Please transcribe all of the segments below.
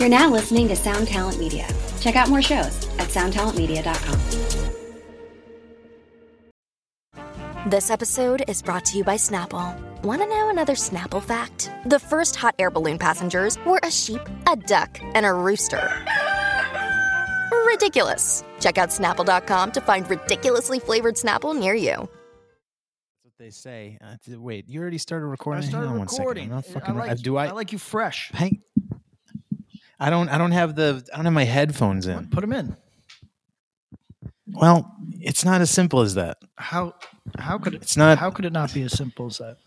You're now listening to Sound Talent Media. Check out more shows at soundtalentmedia.com. This episode is brought to you by Snapple. Want to know another Snapple fact? The first hot air balloon passengers were a sheep, a duck, and a rooster. Ridiculous. Check out snapple.com to find ridiculously flavored Snapple near you. That's what they say. Uh, wait, you already started recording? I started Hang on recording. I'm not I fucking. like, do I? I like you fresh. Hang. I don't. I don't have the. I don't have my headphones in. Put them in. Well, it's not as simple as that How how could it? It's not- How could it not be as simple as that?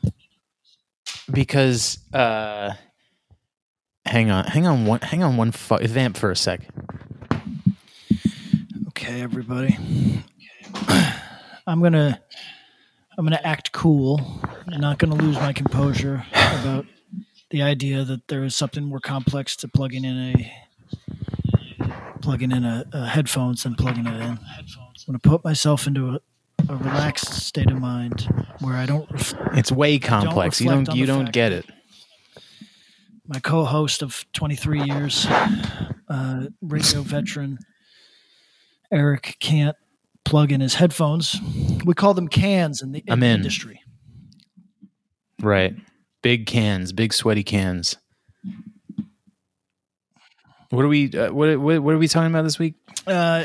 because. uh Hang on. Hang on. One. Hang on. One. Fu- vamp for a sec. Okay, everybody. I'm gonna I'm gonna act cool. I'm not gonna lose my composure about the idea that there is something more complex to plugging in a plugging in a, a headphones than plugging it in. I'm gonna put myself into a, a relaxed state of mind where I don't. Ref- It's way complex. You don't. You don't get it. my co-host of 23 years, uh, radio veteran Eric can't plug in his headphones. We call them cans in the, in I'm the in. industry. Right. Big cans. Big sweaty cans. What are we? Uh, what, what? What are we talking about this week? Uh,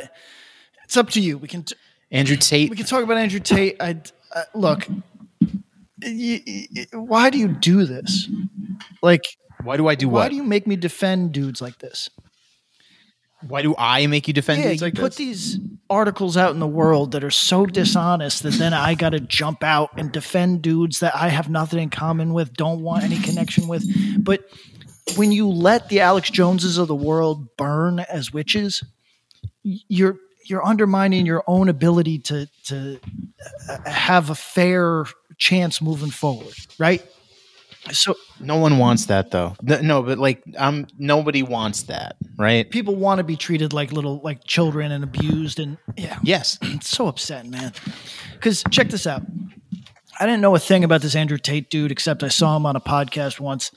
it's up to you. We can t- Andrew Tate. we can talk about Andrew Tate. I uh, look. y- y- why do you do this? Like, Why do I do why what? Why do you make me defend dudes like this? Why do I make you defend yeah, you like put this? these articles out in the world that are so dishonest that then I got to jump out and defend dudes that I have nothing in common with, don't want any connection with. But when you let the Alex Joneses of the world burn as witches, you're you're undermining your own ability to to uh, have a fair chance moving forward, right? So No one wants that though. No, but like, um, nobody wants that, right? people want to be treated like little like children and abused and yeah. Yes. It's so upsetting, man. Because check this out. I didn't know a thing about this Andrew Tate dude except I saw him on a podcast once.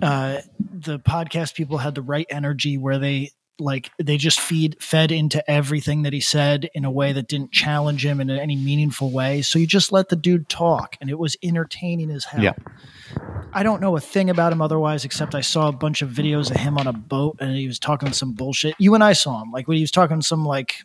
Uh, the podcast people had the right energy where they like they just feed fed into everything that he said in a way that didn't challenge him in any meaningful way. So you just let the dude talk, and it was entertaining as hell. Yeah. I don't know a thing about him otherwise, except I saw a bunch of videos of him on a boat and he was talking some bullshit. You and I saw him, like when he was talking some like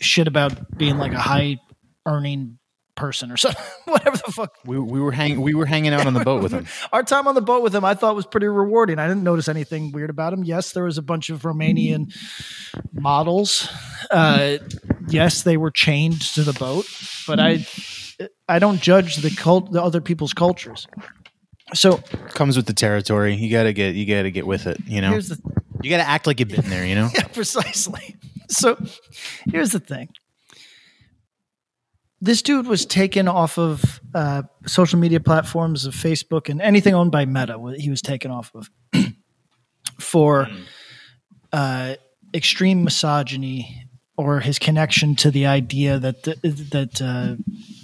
shit about being like a high earning person or something, whatever the fuck. We, we were hang we were hanging out on the boat with him. Our time on the boat with him, I thought was pretty rewarding. I didn't notice anything weird about him. Yes, there was a bunch of Romanian models. Uh, yes, they were chained to the boat, but I, I don't judge the cult, the other people's cultures. So Comes with the territory. You gotta get you gotta get with it. You know. here's the you gotta act like you've been there. You know. yeah, precisely. So here's the thing. This dude was taken off of uh, social media platforms of Facebook and anything owned by Meta. He was taken off of for uh, extreme misogyny or his connection to the idea that the, that uh,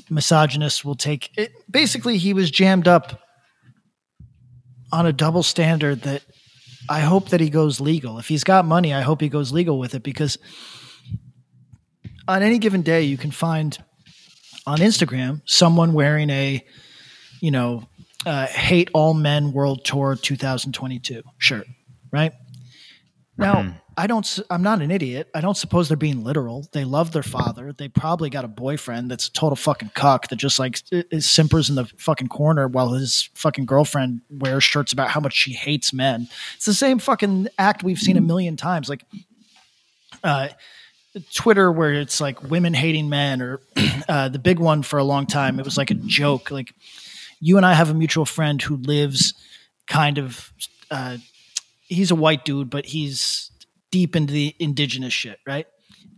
misogynists will take. It, basically, he was jammed up on a double standard that I hope that he goes legal. If he's got money, I hope he goes legal with it because on any given day you can find on Instagram someone wearing a, you know, uh, hate all men world tour 2022 shirt, right? Now, I don't. I'm not an idiot. I don't suppose they're being literal. They love their father. They probably got a boyfriend that's a total fucking cuck that just like simpers in the fucking corner while his fucking girlfriend wears shirts about how much she hates men. It's the same fucking act we've seen a million times. Like, uh, Twitter where it's like women hating men, or uh, the big one for a long time. It was like a joke. Like, you and I have a mutual friend who lives kind of. Uh, he's a white dude, but he's deep into the indigenous shit, right?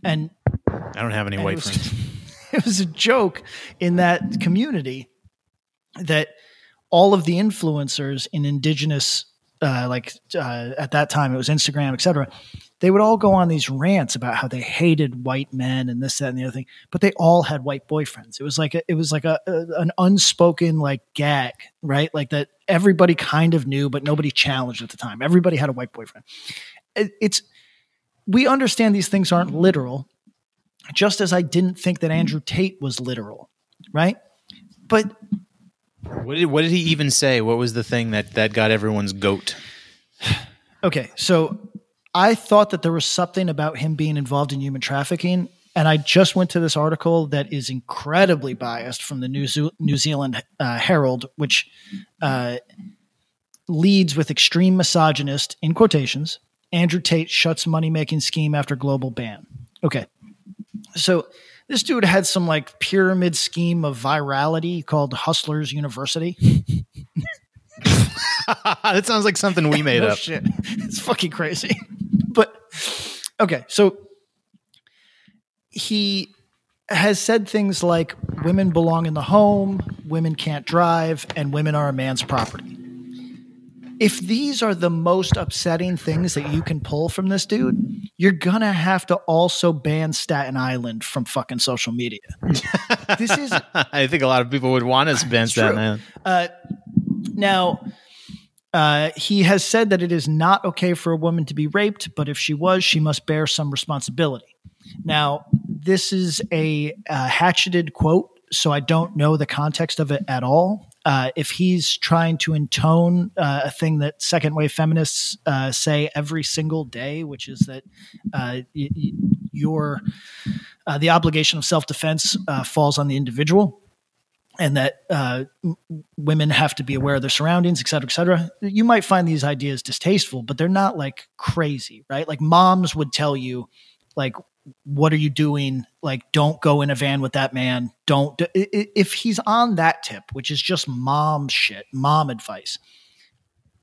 And I don't have any white it was, friends. it was a joke in that community that all of the influencers in indigenous uh, like uh, at that time it was Instagram, etc. They would all go on these rants about how they hated white men and this, that, and the other thing. But they all had white boyfriends. It was like a, it was like a, a an unspoken like gag, right? Like that everybody kind of knew, but nobody challenged at the time. Everybody had a white boyfriend. It, it's we understand these things aren't literal, just as I didn't think that Andrew Tate was literal, right? But What did, what did he even say? What was the thing that, that got everyone's goat? Okay, so I thought that there was something about him being involved in human trafficking, and I just went to this article that is incredibly biased from the New, New Zealand uh, Herald, which uh, leads with extreme misogynist in quotations. Andrew Tate shuts money making scheme after global ban. Okay, so this dude had some like pyramid scheme of virality called Hustlers University. that sounds like something we made no up. Shit. It's fucking crazy. but okay, so he has said things like women belong in the home, women can't drive, and women are a man's property. If these are the most upsetting things that you can pull from this dude, you're gonna have to also ban Staten Island from fucking social media. this is I think a lot of people would want us to ban Staten man. uh, now, uh, he has said that it is not okay for a woman to be raped, but if she was, she must bear some responsibility. Now, this is a, uh hatcheted quote, so I don't know the context of it at all. Uh, if he's trying to intone uh, a thing that second wave feminists uh, say every single day, which is that uh, y- y- your uh, the obligation of self defense uh, falls on the individual, and that women have to be aware of their surroundings, et cetera, et cetera. You might find these ideas distasteful, but they're not like crazy, right? Like moms would tell you, like, what are you doing? Like, don't go in a van with that man. Don't, i- if he's on that tip, which is just mom shit, mom advice,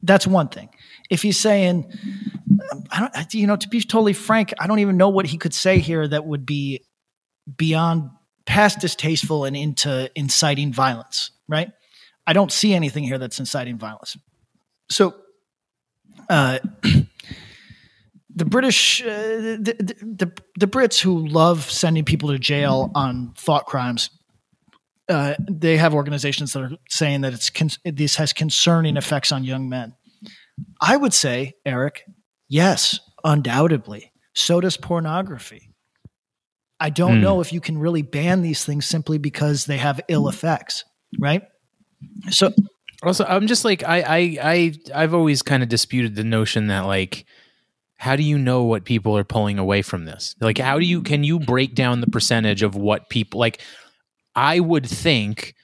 that's one thing. If he's saying, I don't, you know, to be totally frank, I don't even know what he could say here that would be beyond past distasteful and into inciting violence, right? I don't see anything here that's inciting violence. So, uh, the British, uh, the, the, the, the Brits who love sending people to jail on thought crimes, uh, they have organizations that are saying that it's con- this has concerning effects on young men. I would say, Eric, yes, undoubtedly. So does pornography. I don't Hmm. know if you can really ban these things simply because they have ill effects, right? So Also, I'm just like I I I I've always kind of disputed the notion that like how do you know what people are pulling away from this? Like how do you can you break down the percentage of what people like I would think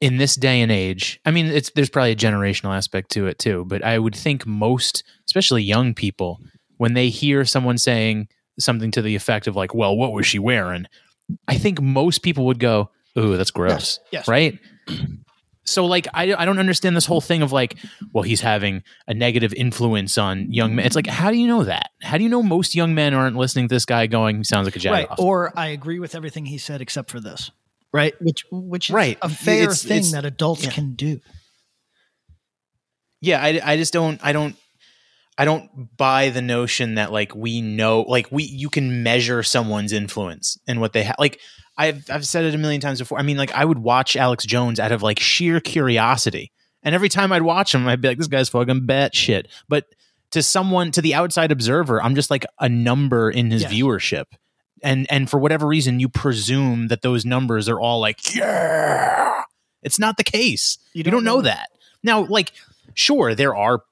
in this day and age, I mean it's there's probably a generational aspect to it too, but I would think most, especially young people, when they hear someone saying something to the effect of like, "Well, what was she wearing?" I think most people would go, "Ooh, that's gross." yes. Right? So like I, I don't understand this whole thing of like well he's having a negative influence on young men it's like how do you know that how do you know most young men aren't listening to this guy going sounds like a right, or I agree with everything he said except for this, right? Which which is Right. a fair It's- thing it's- that adults yeah. can do. yeah I, I just don't i don't i don't buy the notion that like we know like we you can measure someone's influence and what they have like I've, I've said it a million times before. I mean like i would watch alex jones out of like sheer curiosity. And every time i'd watch him i'd be like this guy's fucking bat shit. But to someone to the outside observer i'm just like a number in his Yes. viewership. And and for whatever reason you presume that those numbers are all like yeah! It's not the case. You don't, know, that. Now like sure there are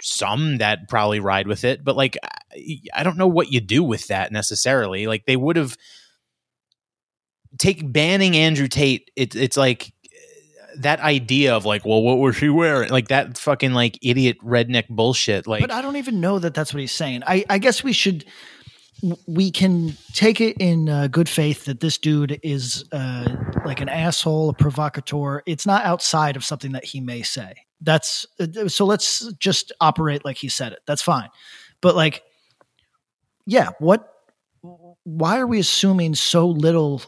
some that probably ride with it but like I- i don't know what you do with that necessarily. Like they would have take banning andrew tate it, it's like that idea of like well what was she wearing like that fucking like idiot redneck bullshit like but I don't even know that that's what he's saying. I, I guess we should we can take it in uh, good faith that this dude is uh, like an asshole, a provocateur. It's not outside of something that he may say. That's uh, so. Let's just operate like he said it. That's fine. But like, yeah, what? Why are we assuming so little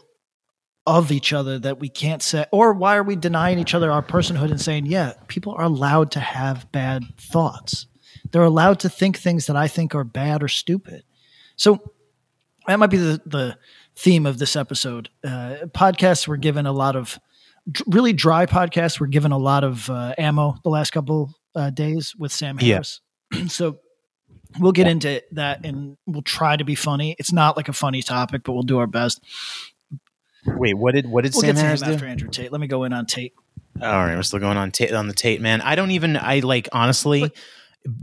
of each other that we can't say or why are we denying each other our personhood and saying yeah people are allowed to have bad thoughts. They're allowed to think things that i think are bad or stupid. So that might be the, the theme of this episode. Uh, podcasts were given a lot of really dry podcasts were given a lot of uh, ammo the last couple uh, days with sam Yeah. harris. So we'll get into that and we'll try to be funny. It's not like a funny topic but we'll do our best Wait, what did what did We'll Sam get to Harris him do? after Andrew Tate. Let me go in on Tate. All right, we're still going on Tate on the Tate man. I don't even I like honestly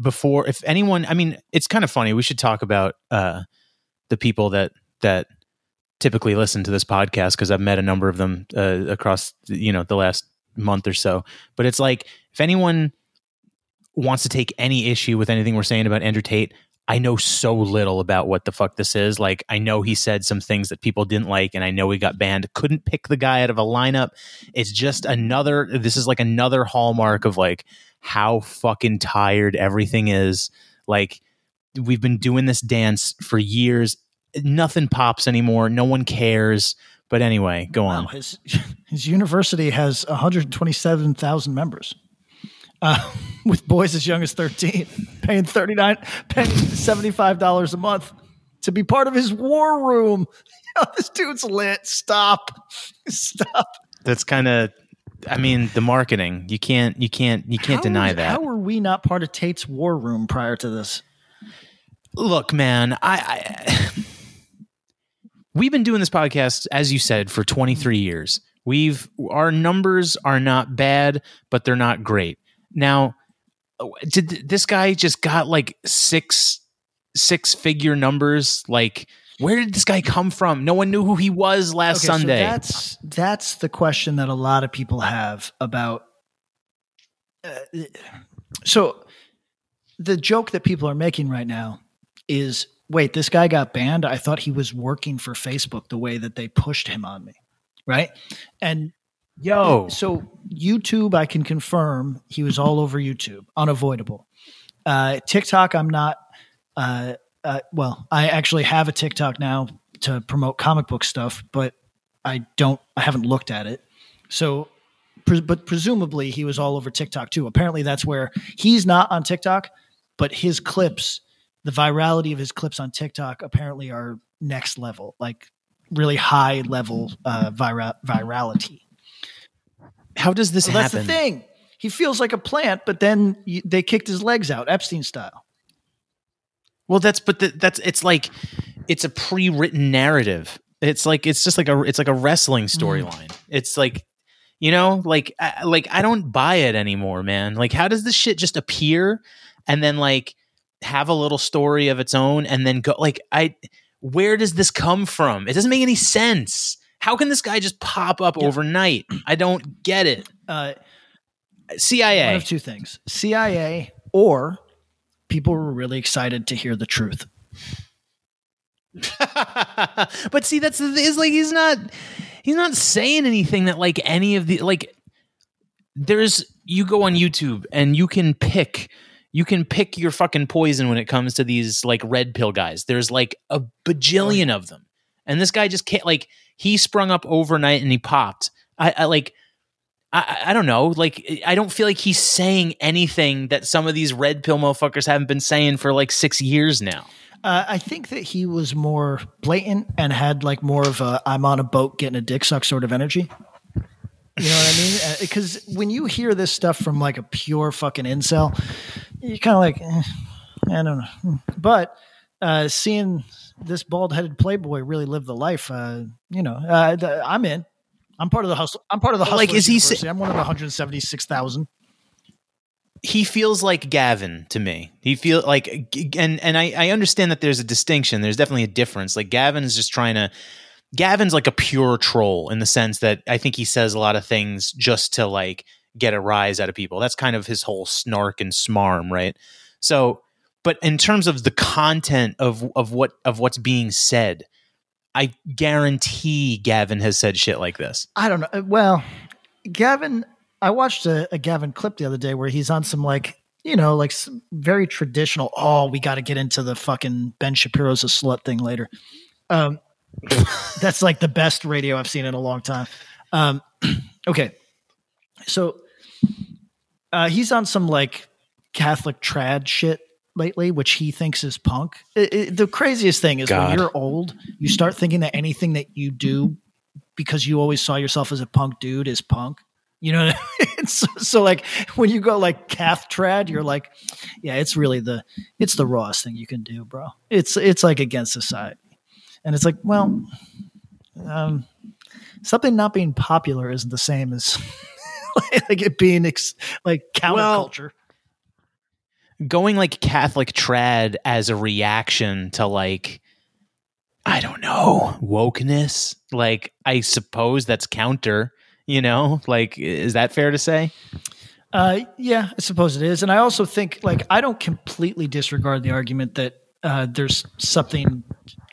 before if anyone I mean it's kind of funny. We should talk about uh the people that that typically listen to this podcast because I've met a number of them uh, across you know the last month or so. But it's like if anyone wants to take any issue with anything we're saying about Andrew Tate, I know so little about what the fuck this is. Like, I know he said some things that people didn't like, and I know he got banned. Couldn't pick the guy out of a lineup. It's just another, this is like another hallmark of like how fucking tired everything is. Like, we've been doing this dance for years. Nothing pops anymore. No one cares. But anyway, go Wow, on. his his university has 127,000 members. Uh, with boys as young as 13, paying 39, paying $75 a month to be part of his war room. Yo, this dude's lit. Stop. Stop. That's kind of, I mean, the marketing. You can't, you can't, you can't How deny is- that. How were we not part of Tate's war room prior to this? look man I, I we've been doing this podcast as you said for 23 years we've our numbers are not bad but they're not great now did th- this guy just got like six six figure numbers like where did this guy come from no one knew who he was last Okay, so sunday that's that's the question that a lot of people have about. Uh, so, the joke that people are making right now is, "Wait, this guy got banned. I thought he was working for Facebook the way that they pushed him on me, right?" And yo so YouTube, I can confirm he was all over YouTube, unavoidable. Uh, TikTok, I'm not. Uh, uh, well, I actually have a TikTok now to promote comic book stuff, but I don't. I haven't looked at it. So, pre- but presumably he was all over TikTok too. Apparently, that's where he's not on TikTok, but his clips, the virality of his clips on TikTok, apparently are next level, like really high level uh, vira- virality. How does this So that's the thing. He feels like a plant, but then you, they kicked his legs out, Epstein style. Well, that's but the, that's it's like it's a pre-written narrative. It's like it's just like a it's like a wrestling mm-hmm. storyline. It's like you know, like I, like I don't buy it anymore, man. Like how does this shit just appear and then like have a little story of its own and then go like I where does this come from? It doesn't make any sense. How can this guy just pop up overnight? I don't get it. Uh, CIA. one of two things: CIA or people were really excited to hear the truth. but see, that's the thing. Is like he's not he's not saying anything that like any of the like. There's you go on YouTube and you can pick you can pick your fucking poison when it comes to these like red pill guys. There's like a bajillion of them, and this guy just can't like he sprung up overnight and he popped. I, I like. I, I don't know. Like, I don't feel like he's saying anything that some of these red pill motherfuckers haven't been saying for like six years now. Uh, I think that he was more blatant and had like more of a "I'm on a boat getting a dick suck" sort of energy. You know what I mean? Because when you hear this stuff from like a pure fucking incel, you're kind of like, eh, I don't know. Hmm. But uh, seeing this bald-headed playboy really live the life, uh, you know, uh, th- I'm in. I'm part of the hustle. I'm part of the hustle. Like, is he sa- I'm one of the 176,000. he feels like Gavin to me. He feel like, and and I, I understand that there's a distinction. There's definitely a difference. Like Gavin is just trying to. Gavin's like a pure troll in the sense that I think he says a lot of things just to like get a rise out of people. That's kind of his whole snark and smarm, right? So, but in terms of the content of of what of what's being said, I guarantee Gavin has said shit like this. I don't know. Uh, Well, Gavin, I watched a, a Gavin clip the other day where he's on some like, you know, like very traditional. Oh, we got to get into the fucking Ben Shapiro's a slut thing later. Um, That's like the best radio I've seen in a long time. Um, okay, so uh, he's on some like Catholic trad shit lately, which he thinks is punk. It, it, the craziest thing is God. when you're old, you start thinking that anything that you do because you always saw yourself as a punk dude is punk. You know, I mean? so, so like when you go like cath trad, you're like, yeah, it's really the it's the rawest thing you can do, bro. It's it's like against society, and it's like, well, um, something not being popular isn't the same as like it being ex- like counterculture. Going like Catholic trad as a reaction to like I don't know wokeness. Like I suppose that's counter. You know, like is that fair to say? Uh, yeah, I suppose it is. And I also think, like, I don't completely disregard the argument that uh, there's something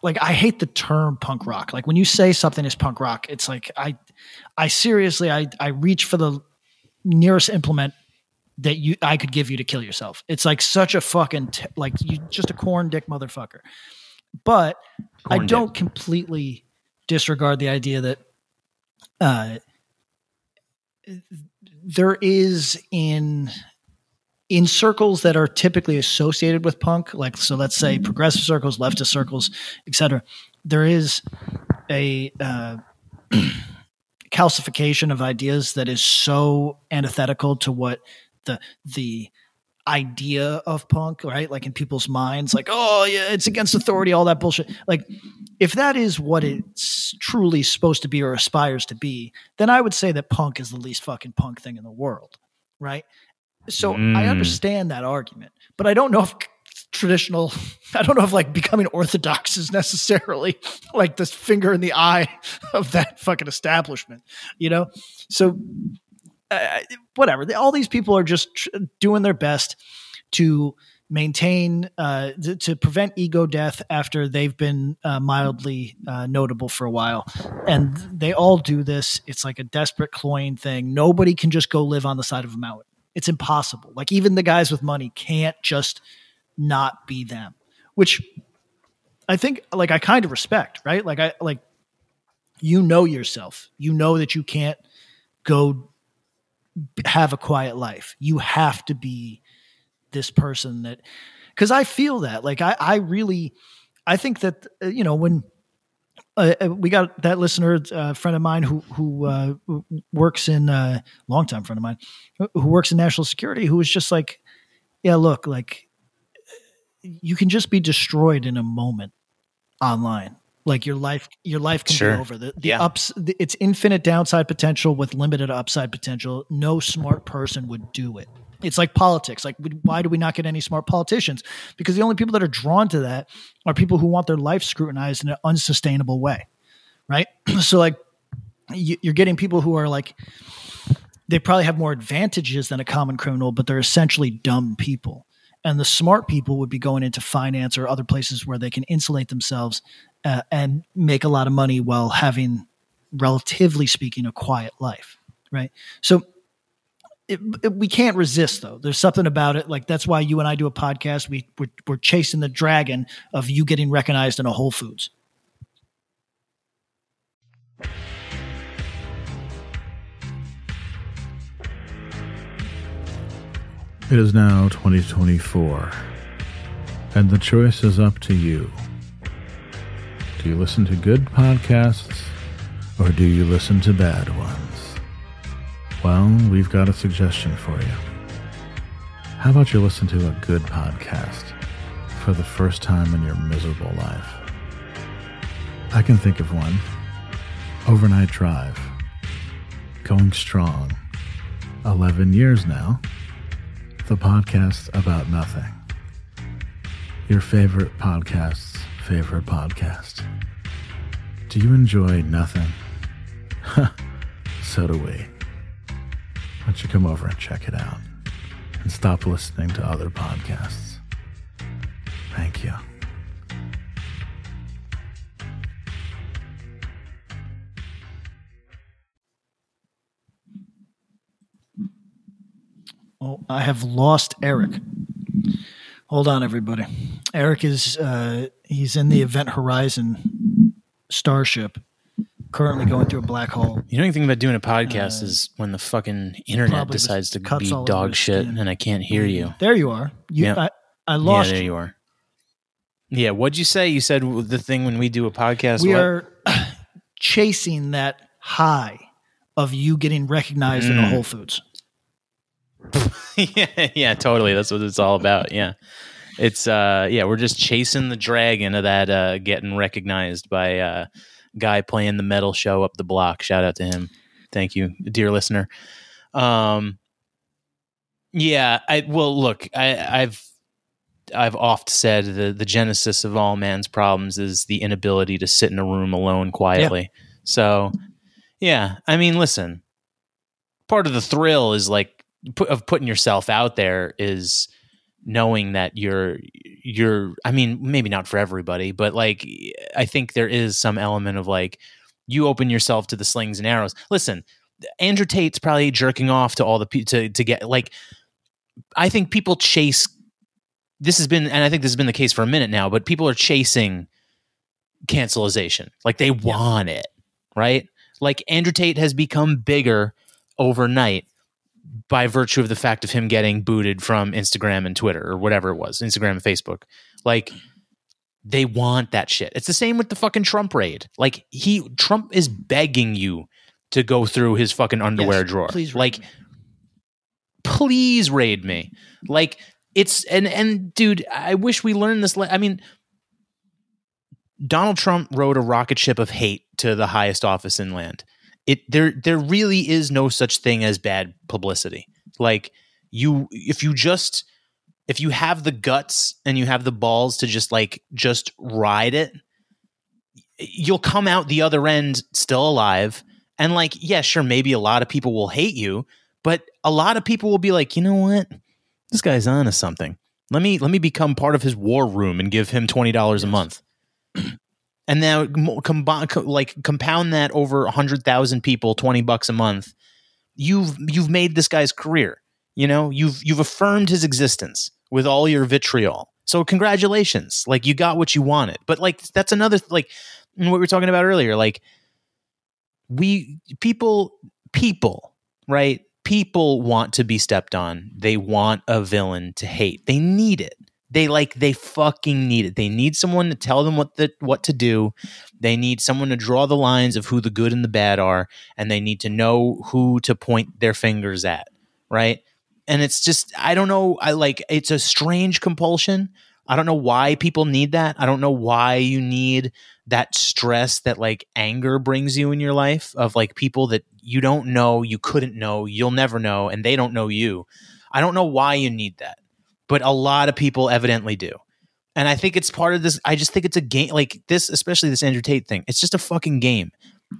like I hate the term punk rock. Like when you say something is punk rock, it's like I, I seriously, I, I reach for the nearest implement that you I could give you to kill yourself. It's like such a fucking t- like you just a corn dick motherfucker. But I Corn don't completely disregard the idea that uh, there is in in circles that are typically associated with punk, like so, let's say progressive circles, leftist circles, etc. There is a uh, calcification of ideas that is so antithetical to what the the idea of punk, right? Like in people's minds, like, oh yeah, it's against authority, all that bullshit. Like, if that is what it's truly supposed to be or aspires to be, then I would say that punk is the least fucking punk thing in the world, right? So I Mm. understand that argument, but I don't know if traditional i don't know if like becoming orthodox is necessarily like this finger in the eye of that fucking establishment you know so uh, whatever. They- all these people are just tr- doing their best to maintain uh, to, to prevent ego death after they've been uh, mildly uh, notable for a while. And they all do this. It's like a desperate cloying thing. Nobody can just go live on the side of a mountain. It's impossible. Like even the guys with money can't just not be them which i think like i kind of respect right? Like i like you know yourself. You know that you can't go have a quiet life you have to be this person that because i feel that like i i really i think that uh, you know when uh, uh, we got that listener, uh, friend of mine who who uh, works in uh, longtime friend of mine who works in national security, who was just like, yeah, look, like you can just be destroyed in a moment online. Like your life, your life can Sure. be over. The, the Yeah. ups, the, it's infinite downside potential with limited upside potential. No smart person would do it. It's like politics. Like, why do we not get any smart politicians? Because the only people that are drawn to that are people who want their life scrutinized in an unsustainable way, right? so, like, you're getting people who are like, they probably have more advantages than a common criminal, but they're essentially dumb people. And the smart people would be going into finance or other places where they can insulate themselves uh, and make a lot of money while having, relatively speaking, a quiet life, right? So it, it- we can't resist though. There's something about it. Like that's why you and I do a podcast. We we're, we're chasing the dragon of you getting recognized in a Whole Foods. It is now 2024, and the choice is up to you. Do you listen to good podcasts, or do you listen to bad ones? Well, we've got a suggestion for you. How about you listen to a good podcast for the first time in your miserable life? I can think of one Overnight Drive. Going strong. 11 years now the podcast about nothing. Your favorite podcast's favorite podcast. Do you enjoy nothing? so do we. Why don't you come over and check it out and stop listening to other podcasts? Thank you. Oh, I have lost Eric. Hold on, everybody. Eric is uh, he's in the Event Horizon starship currently going through a black hole. You know anything about doing a podcast Uh, is when the fucking internet probably just decides to cuts be all over dog his shit skin. and I can't hear you. There you are. You, Yeah. I, I lost yeah, there you. are. Yeah, what'd you say? You said the thing when we do a podcast. We what? are chasing that high of you getting recognized in a Mm. Whole Foods. yeah, yeah, totally. That's what it's all about. Yeah. It's uh yeah, we're just chasing the dragon of that uh getting recognized by uh guy playing the metal show up the block. Shout out to him. Thank you, dear listener. Um yeah, I well look, I I've I've oft said the the genesis of all man's problems is the inability to sit in a room alone quietly. So, yeah, I mean, listen. Part of the thrill is like of putting yourself out there is knowing that you're you're I mean, maybe not for everybody, but like I think there is some element of like you open yourself to the slings and arrows. Listen, Andrew Tate's probably jerking off to all the pe- to to get like I think people chase this has been and I think this has been the case for a minute now, but people are chasing cancelization. Like they want it, right? Like Andrew Tate has become bigger overnight by virtue of the fact of him getting booted from Instagram and Twitter or whatever it was, Instagram and Facebook. Like they want that shit. It's the same with the fucking Trump raid. Like he Trump is begging you to go through his fucking underwear Yes, drawer. please raid like me. please raid me. Like it's and and dude, I wish we learned this. Le- I mean, Donald Trump rode a rocket ship of hate to the highest office in land. It there there really is no such thing as bad publicity. Like you if you just if you have the guts and you have the balls to just like just ride it, you'll come out the other end still alive. And like, yeah, sure, maybe a lot of people will hate you, but a lot of people will be like, you know what? This guy's on to something. Let me let me become part of his war room and give him twenty dollars a month. And now, mo- combi- co- like compound that over a hundred thousand people, twenty bucks a month. You've you've made this guy's career. You know, you've you've affirmed his existence with all your vitriol. So congratulations, like you got what you wanted. But like that's another like what we were talking about earlier. Like we people people right people want to be stepped on they want a villain to hate they need it they like they fucking need it. They need someone to tell them what the what to do. They need someone to draw the lines of who the good and the bad are and they need to know who to point their fingers at right? And it's just i don't know i like it's a strange compulsion. I don't know why people need that. I don't know why you need that stress that like anger brings you in your life of like people that you don't know, you couldn't know, you'll never know, and they don't know you. I don't know why you need that, but a lot of people evidently do. And I think it's part of this. I just think it's a game like this, especially this Andrew Tate thing. It's just a fucking game.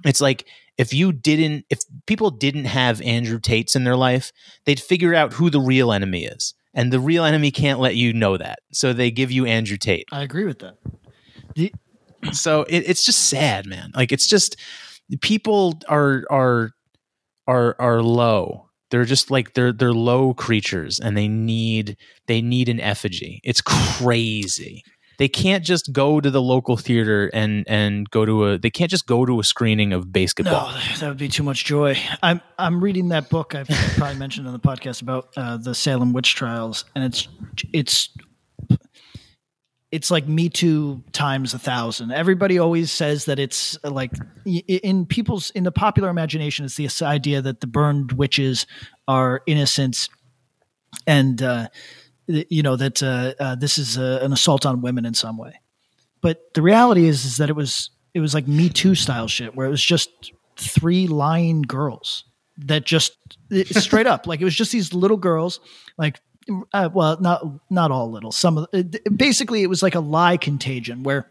It's like if you didn't, if people didn't have Andrew Tates in their life, they'd figure out who the real enemy is. And the real enemy can't let you know that. So they give you Andrew Tate I agree with that. The, so it, it's just sad man like it's just people are are are are low they're just like they're they're low creatures and they need they need an effigy. It's crazy. They can't just go to the local theater and and go to a they can't just go to a screening of basketball. No, that would be too much joy. I'm I'm reading that book I've probably mentioned on the podcast about uh, the Salem witch trials, and it's it's it's like Me Too times a thousand. Everybody always says that it's uh, like in people's in the popular imagination, it's this idea that the burned witches are innocent, and uh, you know that uh, uh, this is uh an assault on women in some way. But the reality is, is that it was it was like Me Too style shit, where it was just three lying girls that just straight up like it was just these little girls like uh, well not not all little some of basically it was like a lie contagion where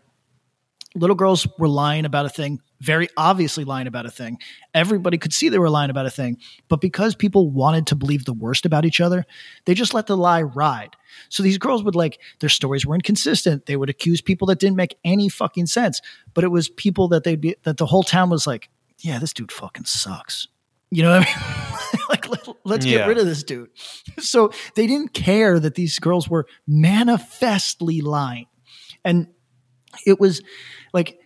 little girls were lying about a thing very obviously lying about a thing. Everybody could see they were lying about a thing but because people wanted to believe the worst about each other they just let the lie ride. So these girls would like their stories were inconsistent. They would accuse people that didn't make any fucking sense but it was people that they'd be that the whole town was like yeah this dude fucking sucks. You know what I mean? let's Yeah. get rid of this dude. So they didn't care that these girls were manifestly lying. And it was like,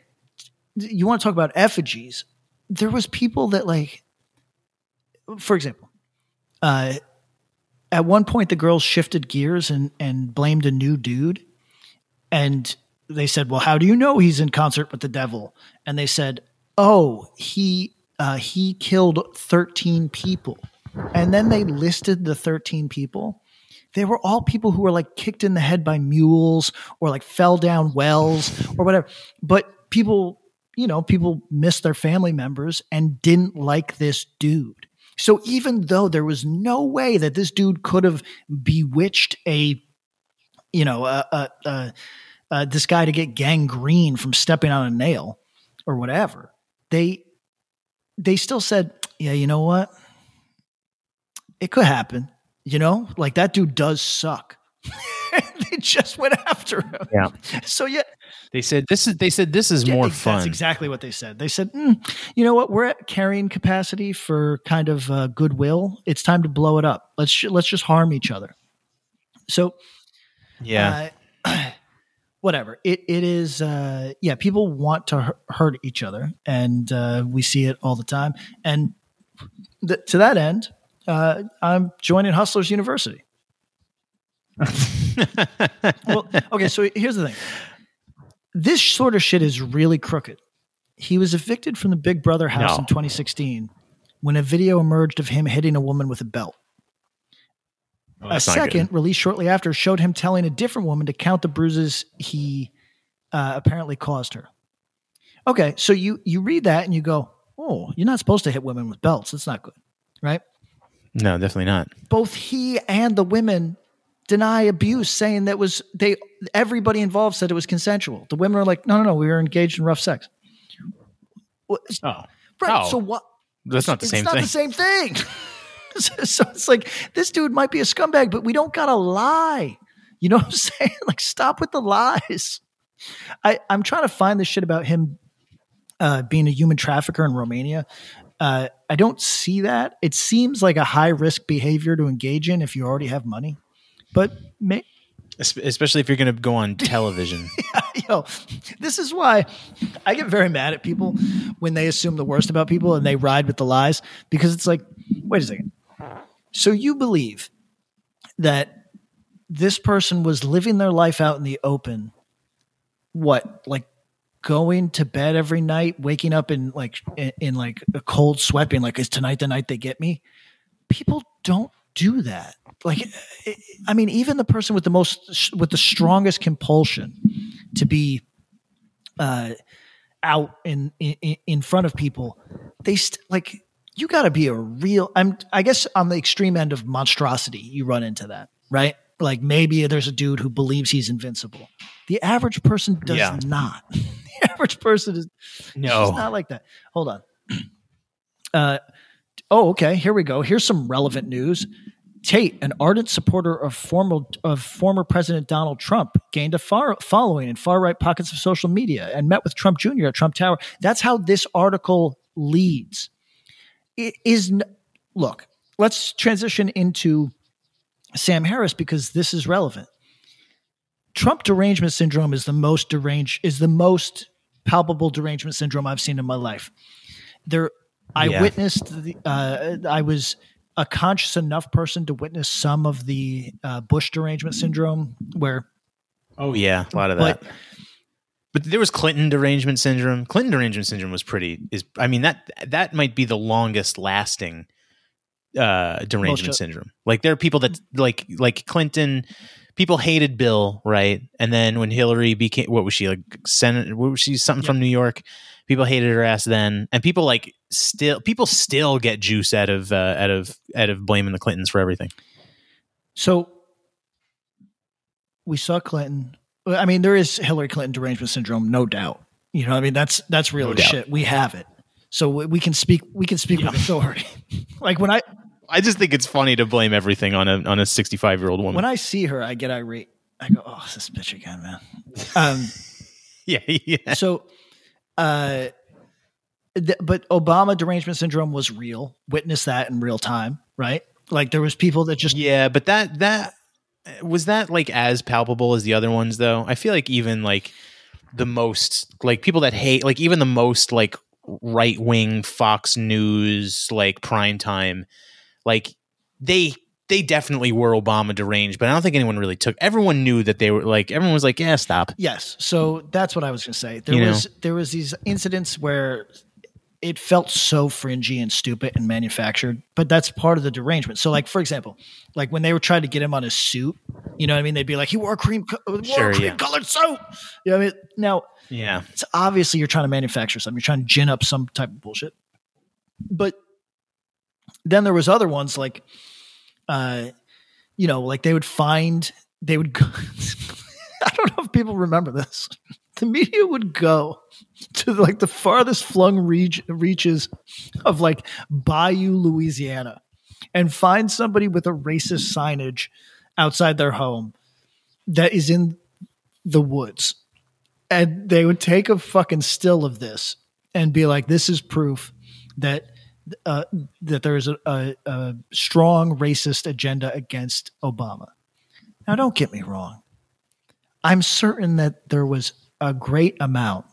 you want to talk about effigies? There was people that like, for example, uh, at one point the girls shifted gears and and blamed a new dude, and they said, "Well, how do you know he's in concert with the devil?" And they said, "Oh, he uh, he killed thirteen people," and then they listed the thirteen people. They were all people who were like kicked in the head by mules or like fell down wells or whatever. But people, you know, people missed their family members and didn't like this dude. So even though there was no way that this dude could have bewitched a, you know, a, a, a, a this guy to get gangrene from stepping on a nail or whatever, they they still said, yeah, you know what, it could happen. You know, like that dude does suck. they just went after him. Yeah. So yeah, They said this is. They said this is yeah, more ex- fun. That's exactly what they said. They said, "Mm, you know what? We're at carrying capacity for kind of uh, goodwill. It's time to blow it up. Let's sh- let's just harm each other. So yeah. uh, whatever it it is. Uh, yeah, people want to hurt each other, and uh, we see it all the time. And th- to that end, uh, I'm joining Hustlers University. well, okay, so here's the thing. This sort of shit is really crooked. He was evicted from the Big Brother house No. in 2016 when a video emerged of him hitting a woman with a belt. Oh, a that's not good. second, released shortly after, showed him telling a different woman to count the bruises he uh, apparently caused her. Okay, so you you read that and you go, "Oh, you're not supposed to hit women with belts. That's not good." Right? No, definitely not. both he and the women deny abuse, saying that was they everybody involved said it was consensual. The women are like, no, no, no, we were engaged in rough sex. Oh, Right. Oh. So what? that's not the it's same not thing. the same thing. so it's like this dude might be a scumbag, but we don't gotta lie. You know what I'm saying? Like, stop with the lies. I I'm trying to find this shit about him uh, being a human trafficker in Romania. Uh, I don't see that. It seems like a high risk behavior to engage in if you already have money. But may, Especially if you're going to go on television. yo, this is why I get very mad at people when they assume the worst about people and they ride with the lies because it's like, wait a second. So you believe that this person was living their life out in the open, what, like going to bed every night, waking up in like in, in like a cold sweat, being like, "Is tonight the night they get me?" People don't do that. Like, I- I mean, even the person with the most with the strongest compulsion to be uh, out in, in in front of people, they st- like you got to be a real. I'm I guess on the extreme end of monstrosity, you run into that, right? Like maybe there's a dude who believes he's invincible. The average person does Yeah. not. The average person is it's No. not like that. Hold on. Uh, oh, okay. Here we go. Here's some relevant news. Tate, an ardent supporter of former of former President Donald Trump, gained a far following in far right pockets of social media and met with Trump Jr. at Trump Tower. That's how this article leads. It is look. Let's transition into Sam Harris because this is relevant. Trump derangement syndrome is the most deranged is the most palpable derangement syndrome I've seen in my life. There, I Yeah. witnessed. The, uh, I was a conscious enough person to witness some of the uh, Bush derangement syndrome, where Oh yeah, a lot of But- that. But there was Clinton derangement syndrome. Clinton derangement syndrome was pretty. Is I mean that that might be the longest lasting uh, derangement of- syndrome. Like there are people that like like Clinton. People hated Bill, right? And then when Hillary became, what was she like? Senate? What was she? Something from New York. People hated her ass then, and people like still people still get juice out of uh, out of out of blaming the Clintons for everything. So we saw Clinton. I mean, there is Hillary Clinton derangement syndrome, no doubt. You know, I mean, that's that's real No shit. We have it, so we we can speak. We can speak with authority. like when I I just think it's funny to blame everything on a on a sixty five year old woman. when I see her, I get irate. I go, "Oh, this bitch again, man." Um, yeah, yeah. so, uh, th- but Obama derangement syndrome was real. Witness that in real time, right? Like there was people that just Yeah, but that that was that like as palpable as the other ones though. I feel like even like the most like people that hate like even the most like right wing Fox News like prime time like they they definitely were Obama deranged, but I don't think anyone really took. Everyone knew that they were like everyone was like, yeah, stop. Yes. So that's what I was going to say. There You know? was there was these incidents where it felt so fringy and stupid and manufactured, but that's part of the derangement. So, like for example, like when they were trying to get him on his suit, you know what I mean? They'd be like, "He wore a cream, co- wore Sure, a cream yeah. colored suit." You know what I mean? Now, Yeah, it's obviously you're trying to manufacture something. You're trying to gin up some type of bullshit. But then there was other ones like, uh, you know, like they would find they would go. I don't know if people remember this. The media would go to like the farthest flung reach, reaches of like Bayou, Louisiana, and find somebody with a racist signage outside their home that is in the woods and they would take a fucking still of this and be like, "This is proof that uh, that there is a, a, a strong racist agenda against Obama." Now, don't get me wrong. I'm certain that there was a great amount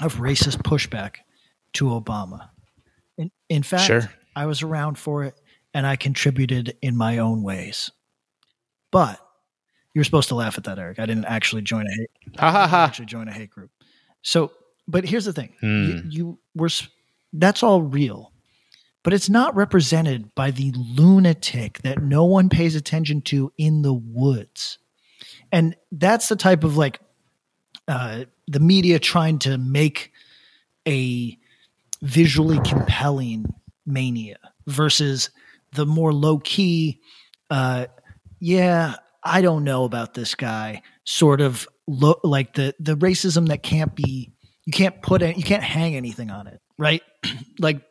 of racist pushback to Obama. In, in fact, Sure. I was around for it and I contributed in my own ways. But you're supposed to laugh at that, Eric. I didn't actually join a hate ha ha ha. actually join a hate group. So, but here's the thing: Hmm. you, you were that's all real, but it's not represented by the lunatic that no one pays attention to in the woods, and that's the type of like uh, the media trying to make a visually compelling mania versus the more low key. Uh, yeah, I don't know about this guy. Sort of look like the the racism that can't be you can't put it you can't hang anything on it, right? like